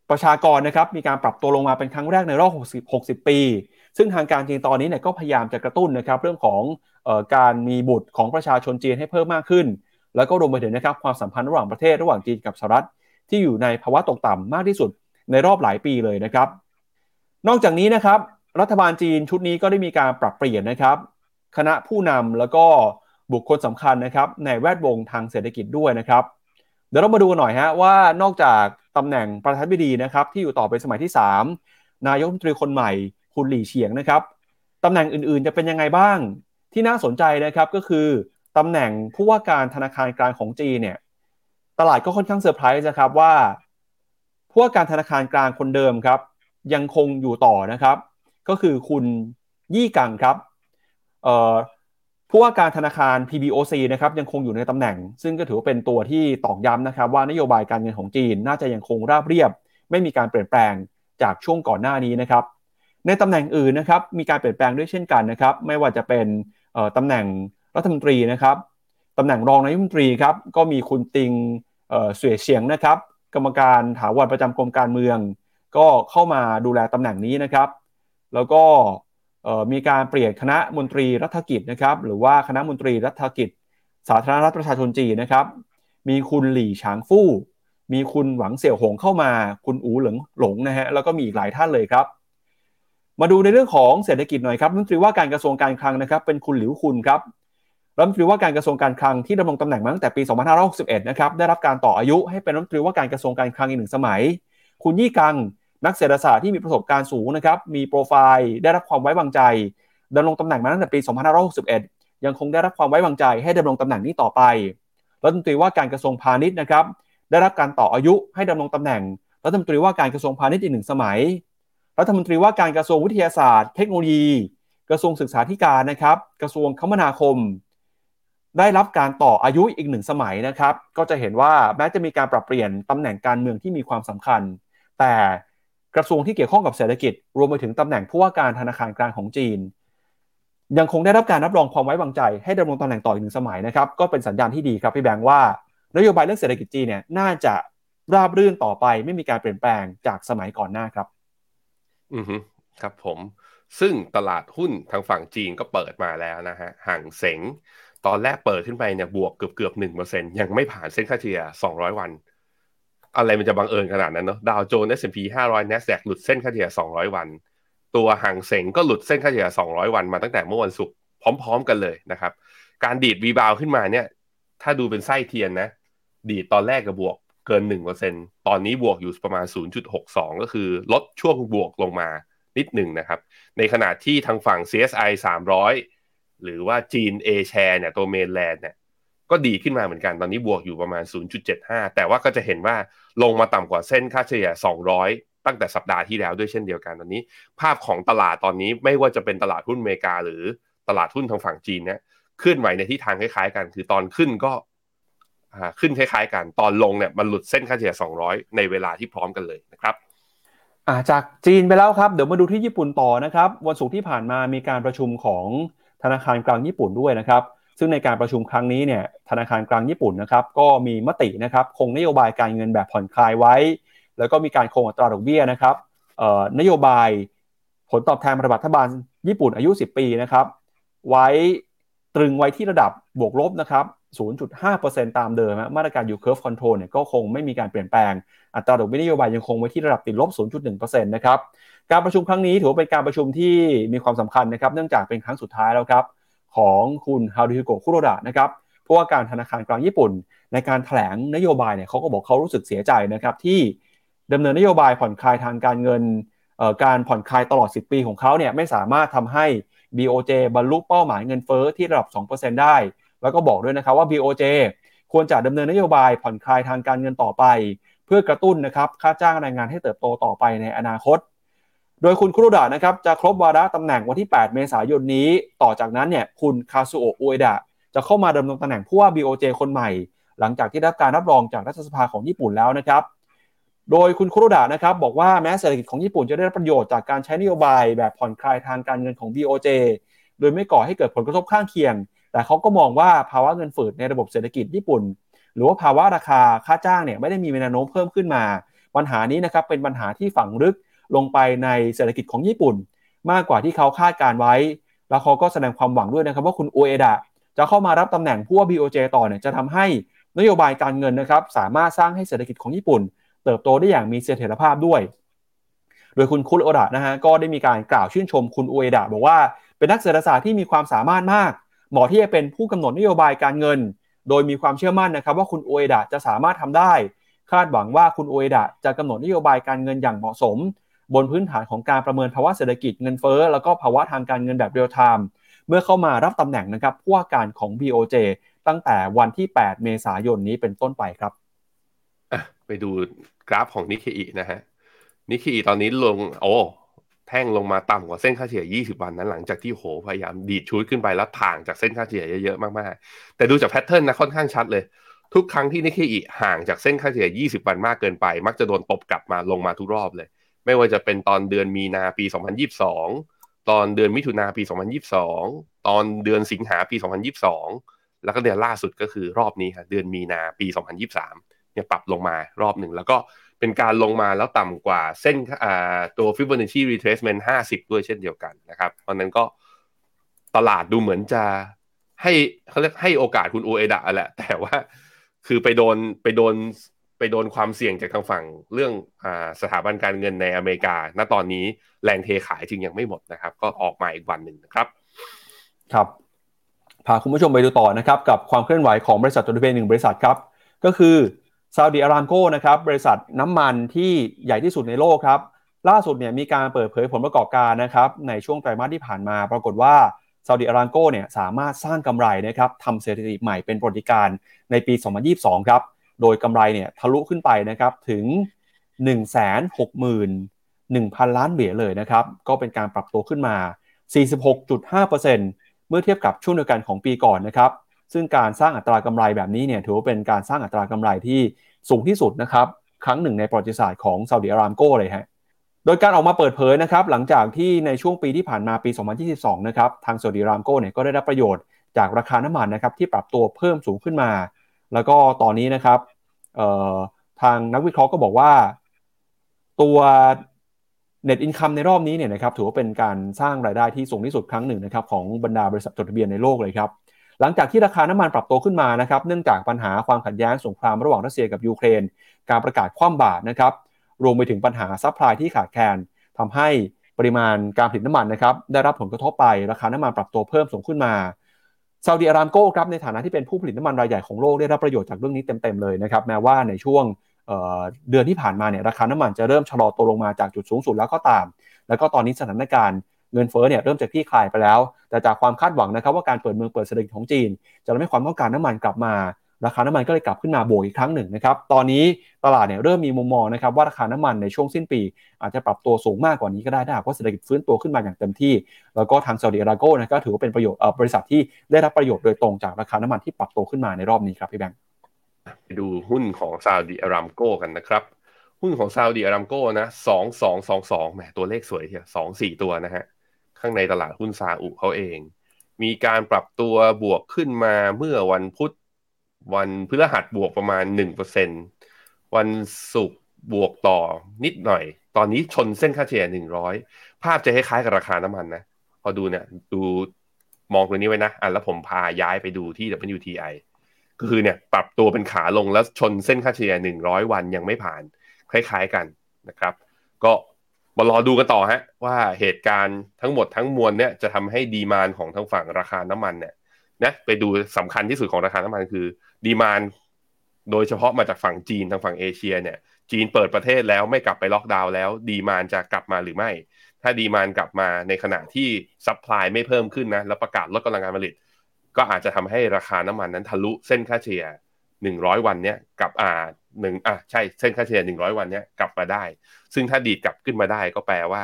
ประชากรนะครับมีการปรับตัวลงมาเป็นครั้งแรกในรอบ 60 60 ปี ซึ่งทางการจีนตอนนี้เนี่ยก็พยายามจะกระตุ้นนะครับเรื่องของออการมีบุตรของประชาชนจีนให้เพิ่มมากขึ้น แล้วก็รวมไปถึงนะครับความสัมพันธ์ระหว่างประเทศระหว่างจีนกับสหรัฐ ที่อยู่ในภาวะตกต่ำมากที่สุดในรอบหลายปีเลยนะครับ นอกจากนี้นะครับรัฐบาลจีนชุดนี้ก็ได้มีการปรับเปลี่ยนนะครับ คณะผู้นำแล้วก็บุคคลสำคัญนะครับในแวดวงทางเศรษฐกิจด้วยนะครับ เดี๋ยวเรามาดูกันหน่อยฮะว่านอกจากตำแหน่งประธานาธิบดีนะครับที่อยู่ต่อไปสมัยที่ 3 นายกรัฐมนตรีคนใหม่คุณหลี่เฉียงนะครับตำแหน่งอื่นๆ จะเป็นยังไงบ้างที่น่าสนใจนะครับก็คือ ตำแหน่งผู้ว่าการธนาคารกลางของจีนเนี่ย ตลาดก็ค่อนข้างเซอร์ไพรส์นะครับว่า ผู้ว่าการธนาคารกลางคนเดิมครับ ยังคงอยู่ต่อนะครับ ก็คือคุณยี่กังครับผู้ว่าการธนาคาร PBOC นะครับยังคงอยู่ในตำแหน่ง ซึ่งก็ถือว่าเป็นตัวที่ตอกย้ำนะครับ ว่านโยบายการเงินของจีนน่าจะยังคงราบเรียบ ไม่มีการเปลี่ยนแปลงจากช่วงก่อนหน้านี้นะครับ ในตำแหน่งอื่นนะครับมีการเปลี่ยนแปลงด้วยเช่นกันนะครับ ไม่ว่าจะเป็นตำแหน่ง รัฐมนตรีนะครับตำแหน่งรองนายกรัฐมนตรีครับก็มีคุณติงเสวยเฉียงนะครับ กรรมการถาวรประจำกรมการเมือง ก็เข้ามาดูแลตำแหน่งนี้นะครับ แล้วก็มีการเปลี่ยนคณะมนตรีรัฐกิจนะครับ หรือว่าคณะมนตรีรัฐกิจ สาธารณรัฐประชาชนจีนนะครับ มีคุณหลี่ฉางฟู่มีคุณหวังเสี่ยวหงเข้ามา คุณอูเหลิงหลงนะฮะแล้วก็มีอีกหลายท่านเลยครับ มาดูในเรื่องของเศรษฐกิจหน่อยครับรัฐมนตรีว่าการกระทรวงการคลังนะครับ เป็นคุณหลิวคุณครับ รัฐมนตรีว่าการกระทรวงการคลังที่ดำรงตำแหน่งมาตั้งแต่ปี 2561 นะครับ ได้รับการต่ออายุให้เป็นรัฐมนตรีว่าการกระทรวงการคลังอีกหนึ่งสมัย คุณยี่กัง นักเศรษฐศาสตร์ที่มีประสบการณ์สูงนะครับ มีโปรไฟล์ได้รับความไว้วางใจดำรงตำแหน่งมาตั้งแต่ปี 2561 ยังคงได้รับความไว้วางใจให้ดำรงตำแหน่งนี้ต่อไป รัฐมนตรีว่าการกระทรวงพาณิชย์นะครับ ได้รับการต่ออายุให้ดำรงตำแหน่ง รัฐมนตรีว่าการกระทรวงพาณิชย์อีกหนึ่งสมัย รัฐมนตรีว่าการกระทรวงวิทยาศาสตร์ เทคโนโลยี กระทรวงศึกษาธิการนะครับ กระทรวงคมนาคม ได้รับการต่ออายุอีกหนึ่งสมัยนะครับ ก็จะเห็นว่าแม้จะมีการปรับเปลี่ยนตำแหน่งการเมืองที่มีความสำคัญ แต่กระทรวงที่เกี่ยวข้องกับเศรษฐกิจ รวมไปถึงตำแหน่งผู้ว่าการธนาคารกลางของจีน ยังคงได้รับการรับรองความไว้วางใจ ให้ดำรงตำแหน่งต่ออีกหนึ่งสมัยนะครับ ก็เป็นสัญญาณที่ดีครับพี่แบงค์ว่านโยบายเรื่องเศรษฐกิจจีนเนี่ยน่าจะราบรื่นต่อไป ไม่มีการเปลี่ยนแปลงจากสมัยก่อนหน้าครับ อือฮึครับผม ซึ่งตลาดหุ้นทางฝั่งจีนก็เปิดมาแล้วนะฮะห่างเสง ตอนแรกเปิดขึ้นไปเนี่ยบวกเกือบเกือบหนึ่งเปอร์เซ็นยังไม่ผ่านเส้นค่าเฉลี่ยสองร้อยวัน อะไรมันจะบังเอิญขนาดนั้นเนาะดาวโจนส์ S&P 500 NASDAQ หลุดเส้นค่าเฉลี่ย200วัน ตัวห่างเสงก็หลุดเส้นค่าเฉลี่ย200วันมาตั้งแต่เมื่อวันศุกร์พร้อม ๆ กันเลยนะครับ การดีดวีบาวขึ้นมาเนี่ย ถ้าดูเป็นไส้เทียนนะ ดีดตอนแรกกับบวกเกิน1%ตอนนี้บวกอยู่ประมาณ0.62ก็คือลดช่วงบวกลงมานิดหนึ่งนะครับ ในขณะที่ทางฝั่ง CSI 300 หรือว่าจีน A share เนี่ยตัวเมนแลนด์เนี่ยก็ดีขึ้นมาเหมือนกันตอนนี้บวกอยู่ประมาณ 0.75 แต่ว่าก็จะเห็นว่าลงมาต่ำกว่าเส้นค่าเฉลี่ย 200 ตั้งแต่สัปดาห์ที่แล้วด้วยเช่นเดียวกันตอนนี้ ภาพของตลาดตอนนี้ไม่ว่าจะเป็นตลาดหุ้นอเมริกา หรือตลาดหุ้นทางฝั่งจีนเนี่ยเคลื่อนไหวในทิศทางคล้ายๆกัน คือตอนขึ้นก็ขึ้นคล้ายๆกันตอนลงเนี่ยมันหลุดเส้นค่าเฉลี่ย 200 ในเวลาที่พร้อมกันเลยนะครับจากจีนไปแล้วครับ เดี๋ยวมาดูที่ญี่ปุ่นต่อนะครับ วันศุกร์ที่ผ่านมามีการประชุมของ ธนาคารกลางญี่ปุ่นด้วยนะครับ ซึ่งในการประชุมครั้งนี้เนี่ยธนาคารกลางญี่ปุ่นนะครับก็มีมตินะครับคงนโยบายการเงินแบบผ่อนคลายไว้ แล้วก็มีการคงอัตราดอกเบี้ยนะครับนโยบายผลตอบแทนพันธบัตรรัฐบาลญี่ปุ่นอายุ 10 ปีนะครับไว้ตรึงไว้ที่ระดับบวกลบนะครับ 0.5%ตามเดิมมาตรการ yield curve control เนี่ยก็คงไม่มีการเปลี่ยนแปลง อัตราดอกเบี้ยนโยบายยังคงไว้ที่ระดับติดลบ 0.1%นะครับการประชุมครั้งนี้ถือว่าเป็นการประชุมที่มีความสำคัญนะครับเนื่องจากเป็นครั้งสุดท้ายแล้วครับของคุณฮารุฮิโกะคุโรดะนะครับผู้ว่าการธนาคารกลางญี่ปุ่น ในการถแถลงนโยบายเนี่ยเขาก็บอกเขารู้สึกเสียใจนะครับที่ดำเนินนโยบายผ่อนคลายทางการเงินการผ่อนคลายตลอด 10 ปีของเขาเนี่ยไม่สามารถทำให้ BOJ บรรลุเป้าหมายเงินเฟ้อที่ระดับ 2%ได้ แล้วก็บอกด้วยนะครับว่า BOJ ควรจะดำเนินนโยบายผ่อนคลายทางการเงินต่อไป เพื่อกระตุ้นนะครับค่าจ้างแรงงานให้เติบโตต่อไปในอนาคต โดยคุณคุรุดะนะครับจะครบวาระตำแหน่งวันที่ 8 เมษายนนี้ ต่อจากนั้นเนี่ยคุณคาซุโอะอุเอดะจะเข้ามาดำรงตำแหน่งผู้ว่า BOJ คนใหม่ หลังจากที่ได้รับการรับรองจากรัฐสภาของญี่ปุ่นแล้วนะครับโดยคุณคุรุดะนะครับบอกว่าแม้เศรษฐกิจของญี่ปุ่นจะได้รับประโยชน์จากการใช้นโยบายแบบผ่อนคลายทางการเงินของ BOJ โดยไม่ก่อให้เกิดผลกระทบข้างเคียง แต่เขาก็มองว่าภาวะเงินฝืดในระบบเศรษฐกิจญี่ปุ่น หรือว่าภาวะราคาค่าจ้างเนี่ยไม่ได้มีแนวโน้มเพิ่มขึ้นมา ปัญหานี้นะครับเป็นปัญหาที่ฝังลึกลงไปในเศรษฐกิจของญี่ปุ่น มากกว่าที่เขาคาดการไว้ แล้วเขาก็แสดงความหวังด้วยนะครับว่าคุณโอเอดะจะเข้ามารับตำแหน่งผู้ว่า BOJ ต่อเนี่ยจะทำให้นโยบายการเงินนะครับสามารถสร้างให้เศรษฐกิจของญี่ปุ่น เติบโตได้อย่างมีเสถียรภาพด้วย โดยคุณคุรโอดะนะฮะก็ได้มีการกล่าวชื่นชมคุณอุเอดะบอกว่าเป็นนักเศรษฐศาสตร์ที่มีความสามารถมาก หมาะที่จะเป็นผู้กำหนดนโยบายการเงิน โดยมีความเชื่อมั่นนะครับ ว่าคุณอุเอดะจะสามารถทำได้ คาดหวังว่าคุณอุเอดะจะกำหนดนโยบายการเงินอย่างเหมาะสม บนพื้นฐานของการประเมินภาวะเศรษฐกิจเงินเฟ้อแล้วก็ภาวะทางการเงินแบบ real-time เมื่อเข้ามารับตำแหน่งนะครับผู้ว่าการของ BOJ ตั้งแต่วันที่ 8 เมษายนนี้เป็นต้นไปครับไปดูกราฟของนิเคอีนะฮะนิเคอีตอนนี้ลงโอ้ แท่งลงมาต่ำกว่าเส้นค่าเฉลี่ย 20 วันนั้นหลังจากที่โหพยายามดีดชู้ดขึ้นไปแล้วถ่างจากเส้นค่าเฉลี่ยเยอะๆมากๆ แต่ดูจาก pattern นะค่อนข้างชัดเลย ทุกครั้งที่นิเคอีห่างจากเส้นค่าเฉลี่ย 20 วันมากเกินไป มักจะโดนตบกลับมาลงมาทุกรอบเลย ไม่ว่าจะเป็นตอนเดือนมีนาปี 2022 ตอนเดือนมิถุนาปี 2022 ตอนเดือนสิงหาปี 2022 แล้วก็เดือนล่าสุดก็คือรอบนี้ครับเดือนมีนาปี 2023 เนี่ยปรับลงมารอบหนึ่ง แล้วก็เป็นการลงมาแล้วต่ำกว่าเส้นตัว Fibonacci retracement 50 ด้วยเช่นเดียวกันนะครับเพราะนั้นก็ตลาดดูเหมือนจะให้เขาเรียกให้โอกาสคุณโอเอดะแหละ แต่ว่าคือไปโดนไปโดนไปโดนความเสี่ยงจากทางฝั่งเรื่องอสถาบันการเงินในอเมริกา ณ ตอนนี้แรงเทขายจึงยังไม่หมดนะครับ ก็ออกมาอีกวันหนึ่งนะครับ ครับ พาคุณผู้ชมไปดูต่อนะครับ กับความเคลื่อนไหวของบริษัทจดทะเบียนหนึ่งบริษัทครับ ก็คือ ซาอุดีอารามโกนะครับบริษัทน้ำมันที่ใหญ่ที่สุดในโลกครับล่าสุดเนี่ยมีการเปิดเผยผลประกอบการนะครับในช่วงไตรมาสที่ผ่านมา ปรากฏว่าซาอุดีอารามโกเนี่ยสามารถสร้างกำไรนะครับทำเศรษฐกิจใหม่เป็นปรติการในปี 2022 ครับโดยกำไรเนี่ยทะลุขึ้นไปนะครับถึง 161,000 ล้านเหรียญเลยนะครับ ก็เป็นการปรับตัวขึ้นมา 46.5%เมื่อเทียบกับช่วงเดียวกันของปีก่อนนะครับ ซึ่งการสร้างอัตรากำไรแบบนี้เนี่ยถือว่าเป็นการสร้างอัตรากำไรที่สูงที่สุดนะครับครั้งหนึ่งในประวัติศาสตร์ของซาอุดิอารามโกเลยฮะโดยการออกมาเปิดเผยนะครับหลังจากที่ในช่วงปีที่ผ่านมาปี 2022 นะครับทางซาอุดิอารามโกเนี่ยก็ได้รับประโยชน์จากราคาน้ำมันนะครับที่ปรับตัวเพิ่มสูงขึ้นมา แล้วก็ตอนนี้นะครับทางนักวิเคราะห์ก็บอกว่าตัวเน็ตอินคัมในรอบนี้เนี่ยนะครับถือว่าเป็นการสร้างรายได้ที่สูงที่สุดครั้งหนึ่งนะครับของบรรดาบริษัทจดทะเบียนในโลกเลยครับ หลังจากที่ราคาน้ำมันปรับตัวขึ้นมานะครับเนื่องจากปัญหาความขัดแย้งสงครามระหว่างรัสเซียกับยูเครน การประกาศคว่ำบาตรนะครับรวมไปถึงปัญหา supply ที่ขาดแคลนทำให้ปริมาณการผลิตน้ำมันนะครับได้รับผลกระทบไปราคาน้ำมันปรับตัวเพิ่มสูงขึ้นมาซาอุดิอารามโกครับในฐานะที่เป็นผู้ผลิตน้ำมันรายใหญ่ของโลกได้รับประโยชน์จากเรื่องนี้เต็มๆเลยนะครับแม้ว่าในช่วงเดือนที่ผ่านมาเนี่ยราคาน้ำมันจะเริ่มชะลอตัวลงมาจากจุดสูงสุดแล้วก็ตาม แล้วก็ตอนนี้สถานการณ์ เงินเฟ้อเนี่ยเริ่มจะคลี่คลายไปแล้ว แต่จากความคาดหวังนะครับว่าการเปิดเมืองเปิดเศรษฐกิจของจีน จะทำให้ความต้องการน้ำมันกลับมา ราคาน้ำมันก็เลยกลับขึ้นมาโบกอีกครั้งหนึ่งนะครับตอนนี้ตลาดเนี่ยเริ่มมีมุมมองนะครับว่าราคาน้ำมันในช่วงสิ้นปี อาจจะปรับตัวสูงมากกว่านี้ก็ได้ถ้าหากว่าเศรษฐกิจฟื้นตัวขึ้นมาอย่างเต็มที่ แล้วก็ทางซาอุดิอาระโกนะก็ถือว่าเป็นประโยชน์บริษัทที่ได้รับประโยชน์โดยตรงจากราคาน้ำมันที่ปรับตัวขึ้นมาในรอบนี้ครับพี่แบงค์ไปดูหุ้นของซาอุดิอารามโกกันนะครับหุ้นของซาอุดิอารามโกนะสองสองสองสองแหมตัวเลขสวยเทียสองสี่ตัวนะฮะ ข้างในตลาดหุ้นซาอุเขาเอง มีการปรับตัวบวกขึ้นมาเมื่อวันพุธวันพฤหัสบวกประมาณหนึ่งเปอร์เซ็นวันศุกร์บวกต่อนิดหน่อย ตอนนี้ชนเส้นค่าเฉลี่ยหนึ่งร้อยภาพจะคล้ายๆกับราคาน้ำมันนะ พอดูเนี่ยดูมองตัวนี้ไว้นะ อะแล้วผมพาย้ายไปดูที่ WTI ก็คือเนี่ยปรับตัวเป็นขาลงแล้วชนเส้นค่าเฉลี่ยหนึ่งร้อยวันยังไม่ผ่าน คล้ายๆกันนะครับ ก็ มารอดูกันต่อฮะว่าเหตุการณ์ทั้งหมดทั้งมวลเนี่ยจะทำให้ demand ของทางฝั่งราคาน้ำมันเนี่ยนะไปดูสำคัญที่สุดของราคาน้ำมันคือ demand โดยเฉพาะมาจากฝั่งจีนทางฝั่งเอเชียเนี่ย จีนเปิดประเทศแล้วไม่กลับไปล็อกดาวน์แล้ว demand จะกลับมาหรือไม่ ถ้า demand กลับมาในขณะที่ supply ไม่เพิ่มขึ้นนะแล้วประกาศลดกำลังการผลิต ก็อาจจะทำให้ราคาน้ำมันนั้นทะลุเส้นค่าเฉลี่ยหนึ่งร้อยวันเนี้ยกับอ่า หนึ่งอะใช่เส้นค่าเฉลี่ยหนึ่งร้อยวันเนี้ยกลับมาได้ ซึ่งถ้าดีดกลับขึ้นมาได้ก็แปลว่า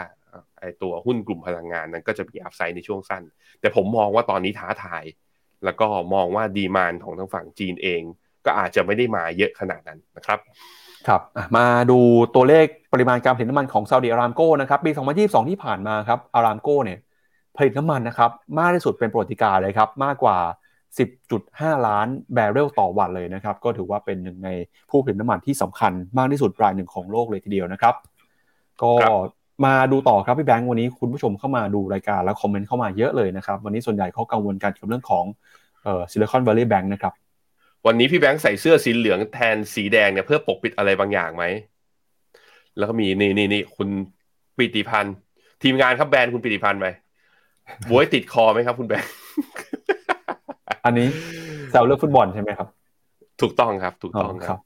ไอตัวหุ้นกลุ่มพลังงานนั้นก็จะมีอัพไซด์ในช่วงสั้น แต่ผมมองว่าตอนนี้ท้าทาย แล้วก็มองว่าดีมานของทางฝั่งจีนเอง ก็อาจจะไม่ได้มาเยอะขนาดนั้นนะครับครับมาดูตัวเลขปริมาณการผลิตน้ำมันของซาอุดิอารามโก้นะครับปี 2022 ที่ผ่านมาครับอารามโก้เนี่ยผลิตน้ำมันนะครับมากที่สุดเป็นประวัติการเลยครับมากกว่า 10.5 ล้านแบเรลต่อวันเลยนะครับ ก็ถือว่าเป็นหนึ่งในผู้ผลิตน้ำมันที่สำคัญมากที่สุดรายหนึ่งของโลกเลยทีเดียวนะครับ ก็มาดูต่อครับพี่แบงค์วันนี้คุณผู้ชมเข้ามาดูรายการแล้วคอมเมนต์เข้ามาเยอะเลยนะครับ วันนี้ส่วนใหญ่เขากังวลกันเกี่ยวกับเรื่องของเอ่อซิลิคอนวัลเลย์แบงค์นะครับวันนี้พี่แบงค์ใส่เสื้อสีเหลืองแทนสีแดงเนี่ยเพื่อปกปิดอะไรบางอย่างไหม แล้วก็มีนี่นี่นี่คุณปิติพันธ์ทีมงานครับแบรนด์คุณปิติพันธ์ไปบวยติดคอไหมครับ คุณแบงค์ อันนี้แซวเรื่องฟุตบอลใช่ไหมครับ ถูกต้องครับ ถูกต้องอ๋อคครัรับบ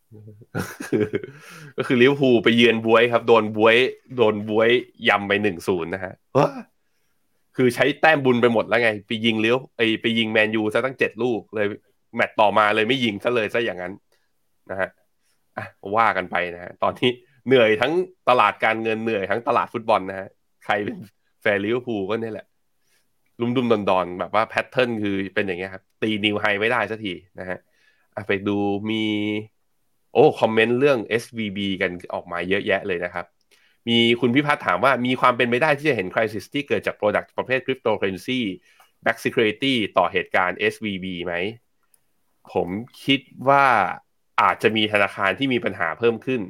ก็คือลิเวอร์พูลไปเยือนบวยครับ โดนบวย โดนบวยยำไปหนึ่งศูนย์นะฮะคือใช้แต้มบุญไปหมดแล้วไง ไปยิงเลี้ยวไอไปยิงแมนยูซะตั้งเจ็ดลูกเลย แมตต์ต่อมาเลยไม่ยิงซะเลยซะอย่างนั้นนะฮะอะว่ากันไปนะฮะตอนนี้เหนื่อยทั้งตลาดการเงินเหนื่อยทั้งตลาดฟุตบอลนะฮะใครเป็นแฟนลิเวอร์พูลก็เนี่ยแหละ ลุ่มๆดอนๆแบบว่า pattern คือเป็นอย่างเงี้ยครับ ตี new high ไม่ได้สักทีนะฮะไปดูมีโอ้ comment เรื่อง SVB กันออกมาเยอะแยะเลยนะครับ มีคุณพิพัฒน์ถามว่ามีความเป็นไปได้ที่จะเห็น crisis ที่เกิดจาก Product ประเภท Cryptocurrency Backed Security ต่อเหตุการณ์ SVB ไหม ผมคิดว่าอาจจะมีธนาคารที่มีปัญหาเพิ่มขึ้น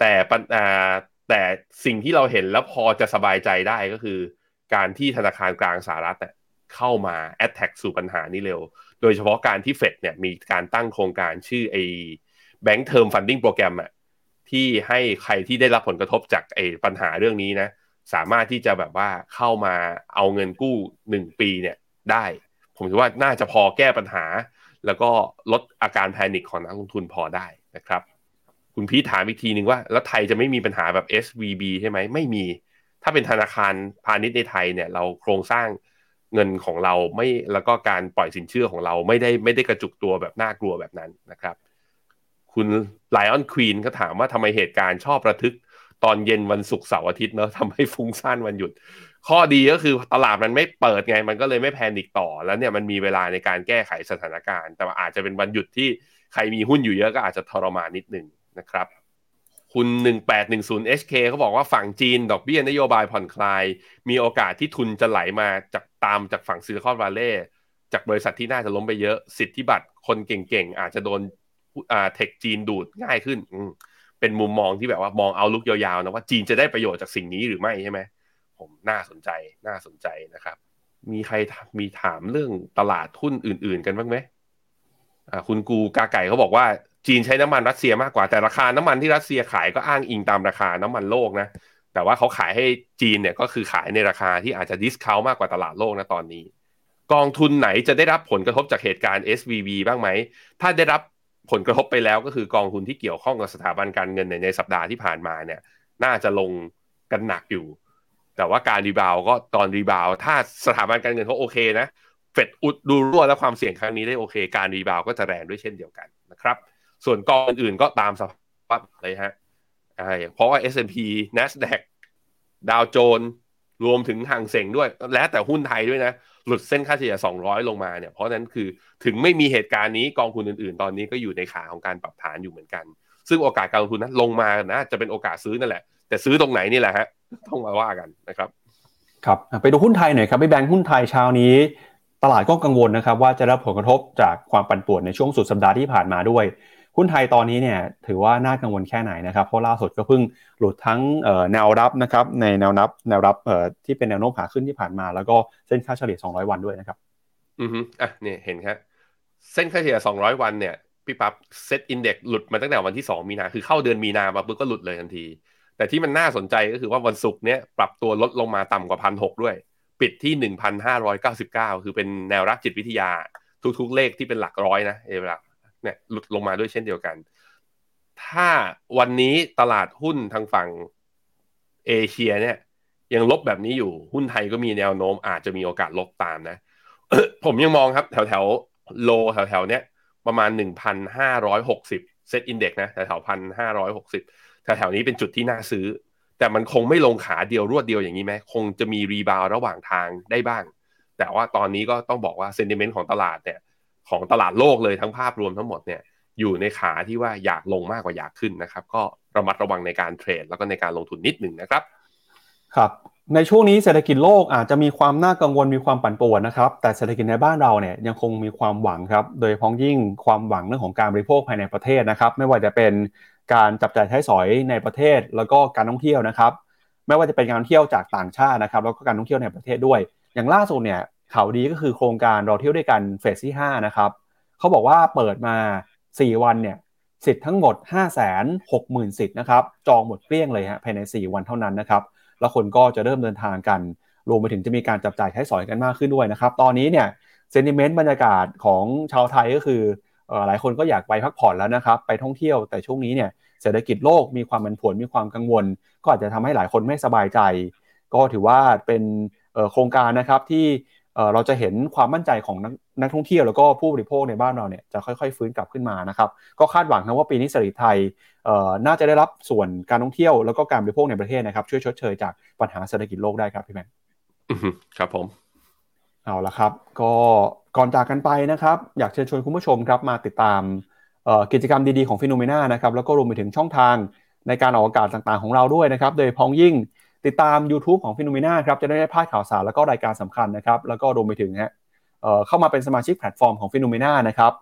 แต่ปัญอ่าแต่สิ่งที่เราเห็นแล้วพอจะสบายใจได้ก็คือ การที่ธนาคารกลางสหรัฐเนี่ย เข้ามา attack สู่ปัญหานี้เร็ว โดยเฉพาะการที่เฟดเนี่ยมีการตั้งโครงการชื่อไอ้ Bank Term Funding Program อะที่ให้ใครที่ได้รับผลกระทบจากไอ้ปัญหาเรื่องนี้นะ สามารถที่จะแบบว่าเข้ามาเอาเงินกู้หนึ่งปีเนี่ยได้ ผมคิดว่าน่าจะพอแก้ปัญหา แล้วก็ลดอาการแพนิคของนักลงทุนพอได้นะครับ คุณพีทถามอีกทีนึงว่า แล้วไทยจะไม่มีปัญหาแบบ SVB ใช่ไหมไม่มี ถ้าเป็นธนาคารพาณิชย์ในไทยเนี่ย เราโครงสร้าง เงินของเราไม่แล้วก็การปล่อยสินเชื่อของเราไม่ได้ไม่ได้กระจุกตัวแบบน่ากลัวแบบนั้นนะครับ คุณไลออนควีนก็ถามว่าทำไมเหตุการณ์ชอบระทึก ตอนเย็นวันศุกร์เสาร์อาทิตย์เนอะทำให้ฟุ้งซ่านวันหยุด ข้อดีก็คือตลาดมันไม่เปิดไง มันก็เลยไม่แพนิคต่อแล้วเนี่ยมันมีเวลาในการแก้ไขสถานการณ์ แต่ว่าอาจจะเป็นวันหยุดที่ใครมีหุ้นอยู่เยอะก็อาจจะทรมานนิดหนึ่งนะครับ คุณ 1810 HK เขาบอกว่าฝั่งจีน ดอกเบี้ยนโยบายผ่อนคลาย มีโอกาสที่ทุนจะไหลมาจากตามจากฝั่งซิลิคอนวัลเลย์จากบริษัทที่น่าจะล้มไปเยอะสิทธิบัตรคนเก่งๆ อาจจะโดนอ่าเทคจีนดูดง่ายขึ้น เป็นมุมมองที่แบบว่ามองเอาลุกยาวๆนะว่าจีนจะได้ประโยชน์จากสิ่งนี้หรือไม่ใช่ไหมผมน่าสนใจน่าสนใจนะครับ มีใครมีถามเรื่องตลาดหุ้นอื่น ๆ กันบ้างไหมอ่าคุณกูกาไก่เขาบอกว่า จีนใช้น้ำมันรัสเซียมากกว่าแต่ราคาน้ำมันที่รัสเซียขายก็อ้างอิงตามราคาน้ำมันโลกนะ แต่ว่าเขาขายให้จีนเนี่ยก็คือขายในราคาที่อาจจะดิสคาวมากกว่าตลาดโลกนะตอนนี้ กองทุนไหนจะได้รับผลกระทบจากเหตุการณ์ SVB บ้างไหม ถ้าได้รับผลกระทบไปแล้วก็คือกองทุนที่เกี่ยวข้องกับสถาบันการเงินในในสัปดาห์ที่ผ่านมาเนี่ยน่าจะลงกันหนักอยู่ แต่ว่าการ rebound ก็ตอน rebound ถ้าสถาบันการเงินเขาโอเคนะเฟดอุดรูรั่วและความเสี่ยงครั้งนี้ได้โอเค การ rebound ก็จะแรงด้วยเช่นเดียวกันนะครับ ส่วนกองอื่นๆก็ตามสภาพเลยฮะอ่ะเพราะว่า S&P NASDAQ ดาวโจนส์รวมถึงฮั่งเส็งด้วย และแต่หุ้นไทยด้วยนะ หลุดเส้นค่าเฉลี่ย 200 ลงมาเนี่ย เพราะนั้นคือถึงไม่มีเหตุการณ์นี้กองทุนอื่นๆ ตอนนี้ก็อยู่ในขาของการปรับฐานอยู่เหมือนกัน ซึ่งโอกาสการลงทุนนั้นลงมานะจะเป็นโอกาสซื้อนั่นแหละ แต่ซื้อตรงไหนนี่แหละฮะต้องมาว่ากันนะครับครับไปดูหุ้นไทยหน่อยครับพี่แบงค์หุ้นไทยเช้านี้ ตลาดก็กังวลนะครับว่าจะรับผลกระทบจากความปั่นป่วนในช่วงสุดสัปดาห์ที่ผ่านมาด้วย หุ้นไทยตอนนี้เนี่ยถือว่าน่ากังวลแค่ไหนนะครับ เพราะล่าสุดก็เพิ่งหลุดทั้งแนวรับนะครับในแนวนับแนวรับที่เป็นแนวโน้มขาขึ้นที่ผ่านมา แล้วก็เส้นค่าเฉลี่ย 200 วันด้วยนะครับ อือฮึอะเนี่ยเห็นครับเส้นค่าเฉลี่ย 200 วันเนี่ยพี่ปั๊บเซตอินเด็กหลุดมาตั้งแต่วันที่ 2 มีนาคือเข้าเดือนมีนามาปุ๊บก็หลุดเลยทันที แต่ที่มันน่าสนใจก็คือว่าวันศุกร์เนี้ยปรับตัวลดลงมาต่ำกว่าพันหด้วย ปิดที่ 1,599 คือเป็นแนวรับจิตวิทยา ทุกๆเลขที่เป็นหลักร้อยนะเอเวลา เนี่ยหลุดลงมาด้วยเช่นเดียวกัน ถ้าวันนี้ตลาดหุ้นทางฝั่งเอเชียเนี่ย ยังลบแบบนี้อยู่หุ้นไทยก็มีแนวโน้มอาจจะมีโอกาสลบตามนะ ผมยังมองครับ แถวแถว low แถวแถวเนี้ยประมาณ 1,560 SET Index นะแถวแถวพันห้าร้อยหกสิบแถวแถวนี้เป็นจุดที่น่าซื้อ แต่มันคงไม่ลงขาเดียวรวดเดียวอย่างนี้ไหมคงจะมี rebound ระหว่างทางได้บ้าง แต่ว่าตอนนี้ก็ต้องบอกว่า sentiment ของตลาดเนี่ย ของตลาดโลกเลยทั้งภาพรวมทั้งหมดเนี่ยอยู่ในขาที่ว่าอยากลงมากกว่าอยากขึ้นนะครับ ก็ระมัดระวังในการเทรด แล้วก็ในการลงทุนนิดหนึ่งนะครับ ครับในช่วงนี้เศรษฐกิจโลกอาจจะมีความน่ากังวลมีความปั่นป่วนนะครับแต่เศรษฐกิจในบ้านเราเนี่ยยังคงมีความหวังครับ โดยพ้องยิ่งความหวังเรื่องของการบริโภคภายในประเทศนะครับ ไม่ว่าจะเป็นการจับจ่ายใช้สอยในประเทศ แล้วก็การท่องเที่ยวนะครับ ไม่ว่าจะเป็นการท่องเที่ยวจากต่างชาตินะครับ แล้วก็การท่องเที่ยวในประเทศด้วย อย่างล่าสุดเนี่ย ข่าวดีก็คือโครงการเราเที่ยวด้วยกันเฟสที่ 5 นะครับเขาบอกว่าเปิดมา 4 วันเนี่ยสิทธิ์ทั้งหมด 5 6 0 0 0 0สิทธิ์นะครับ จองหมดเกลี้ยงเลยฮะภายใน 4 วันเท่านั้นนะครับ แล้วคนก็จะเริ่มเดินทางกัน รวมไปถึงจะมีการจับจ่ายใช้สอยกันมากขึ้นด้วยนะครับ ตอนนี้เนี่ยเซนิเมนต์บรรยากาศของชาวไทยก็คือหลายคนก็อยากไปพักผ่อนแล้วนะครับ ไปท่องเที่ยว แต่ช่วงนี้เนี่ยเศรษฐกิจโลกมีความมันผวนมีความกังวล ก็อาจจะทำให้หลายคนไม่สบายใจ ก็ถือว่าเป็นโครงการนะครับที่ เราจะเห็นความมั่นใจของนักนักท่องเที่ยวแล้วก็ผู้บริโภคในบ้านเราเนี่ยจะค่อยๆ ฟื้นกลับขึ้นมานะครับก็คาดหวังนะว่าปีนี้เศรษฐกิจไทยน่าจะได้รับส่วนการท่องเที่ยวแล้วก็การบริโภคในประเทศนะครับช่วยชดเชยจากปัญหาเศรษฐกิจโลกได้ครับพี่แมนครับผมเอาละครับ ก็ก่อนจากกันไปนะครับ อยากเชิญชวนคุณผู้ชมครับมาติดตามกิจกรรมดีๆของฟิโนเมนานะครับแล้วก็รวมไปถึงช่องทางในการออกอากาศต่างๆของเราด้วยนะครับ โดยพ้องยิ่ง ติดตาม YouTube ของฟิโนเมนาครับจะได้พลาดข่าวสารแล้วก็รายการสำคัญนะครับแล้วก็รวมไปถึงฮะเข้ามาเป็นสมาชิกแพลตฟอร์มของ Finnomena นะครับ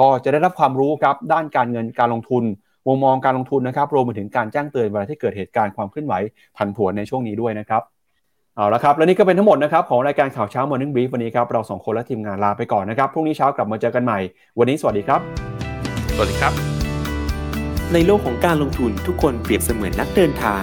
ก็จะได้รับความรู้ครับด้านการเงินการลงทุนมุมมองการลงทุนนะครับรวมไปถึงการแจ้งเตือนเวลาที่เกิดเหตุการณ์ความเคลื่อนไหวผันผวนในช่วงนี้ด้วยนะครับเอาละครับและนี่ก็เป็นทั้งหมดนะครับของรายการข่าวเช้า Morning Brief วันนี้ครับเราสองคนและทีมงานลาไปก่อนนะครับพรุ่งนี้เช้ากลับมาเจอกันใหม่ วันนี้สวัสดีครับ สวัสดีครับ ในโลกของการลงทุนทุกคนเปรียบเสมือนนักเดินทาง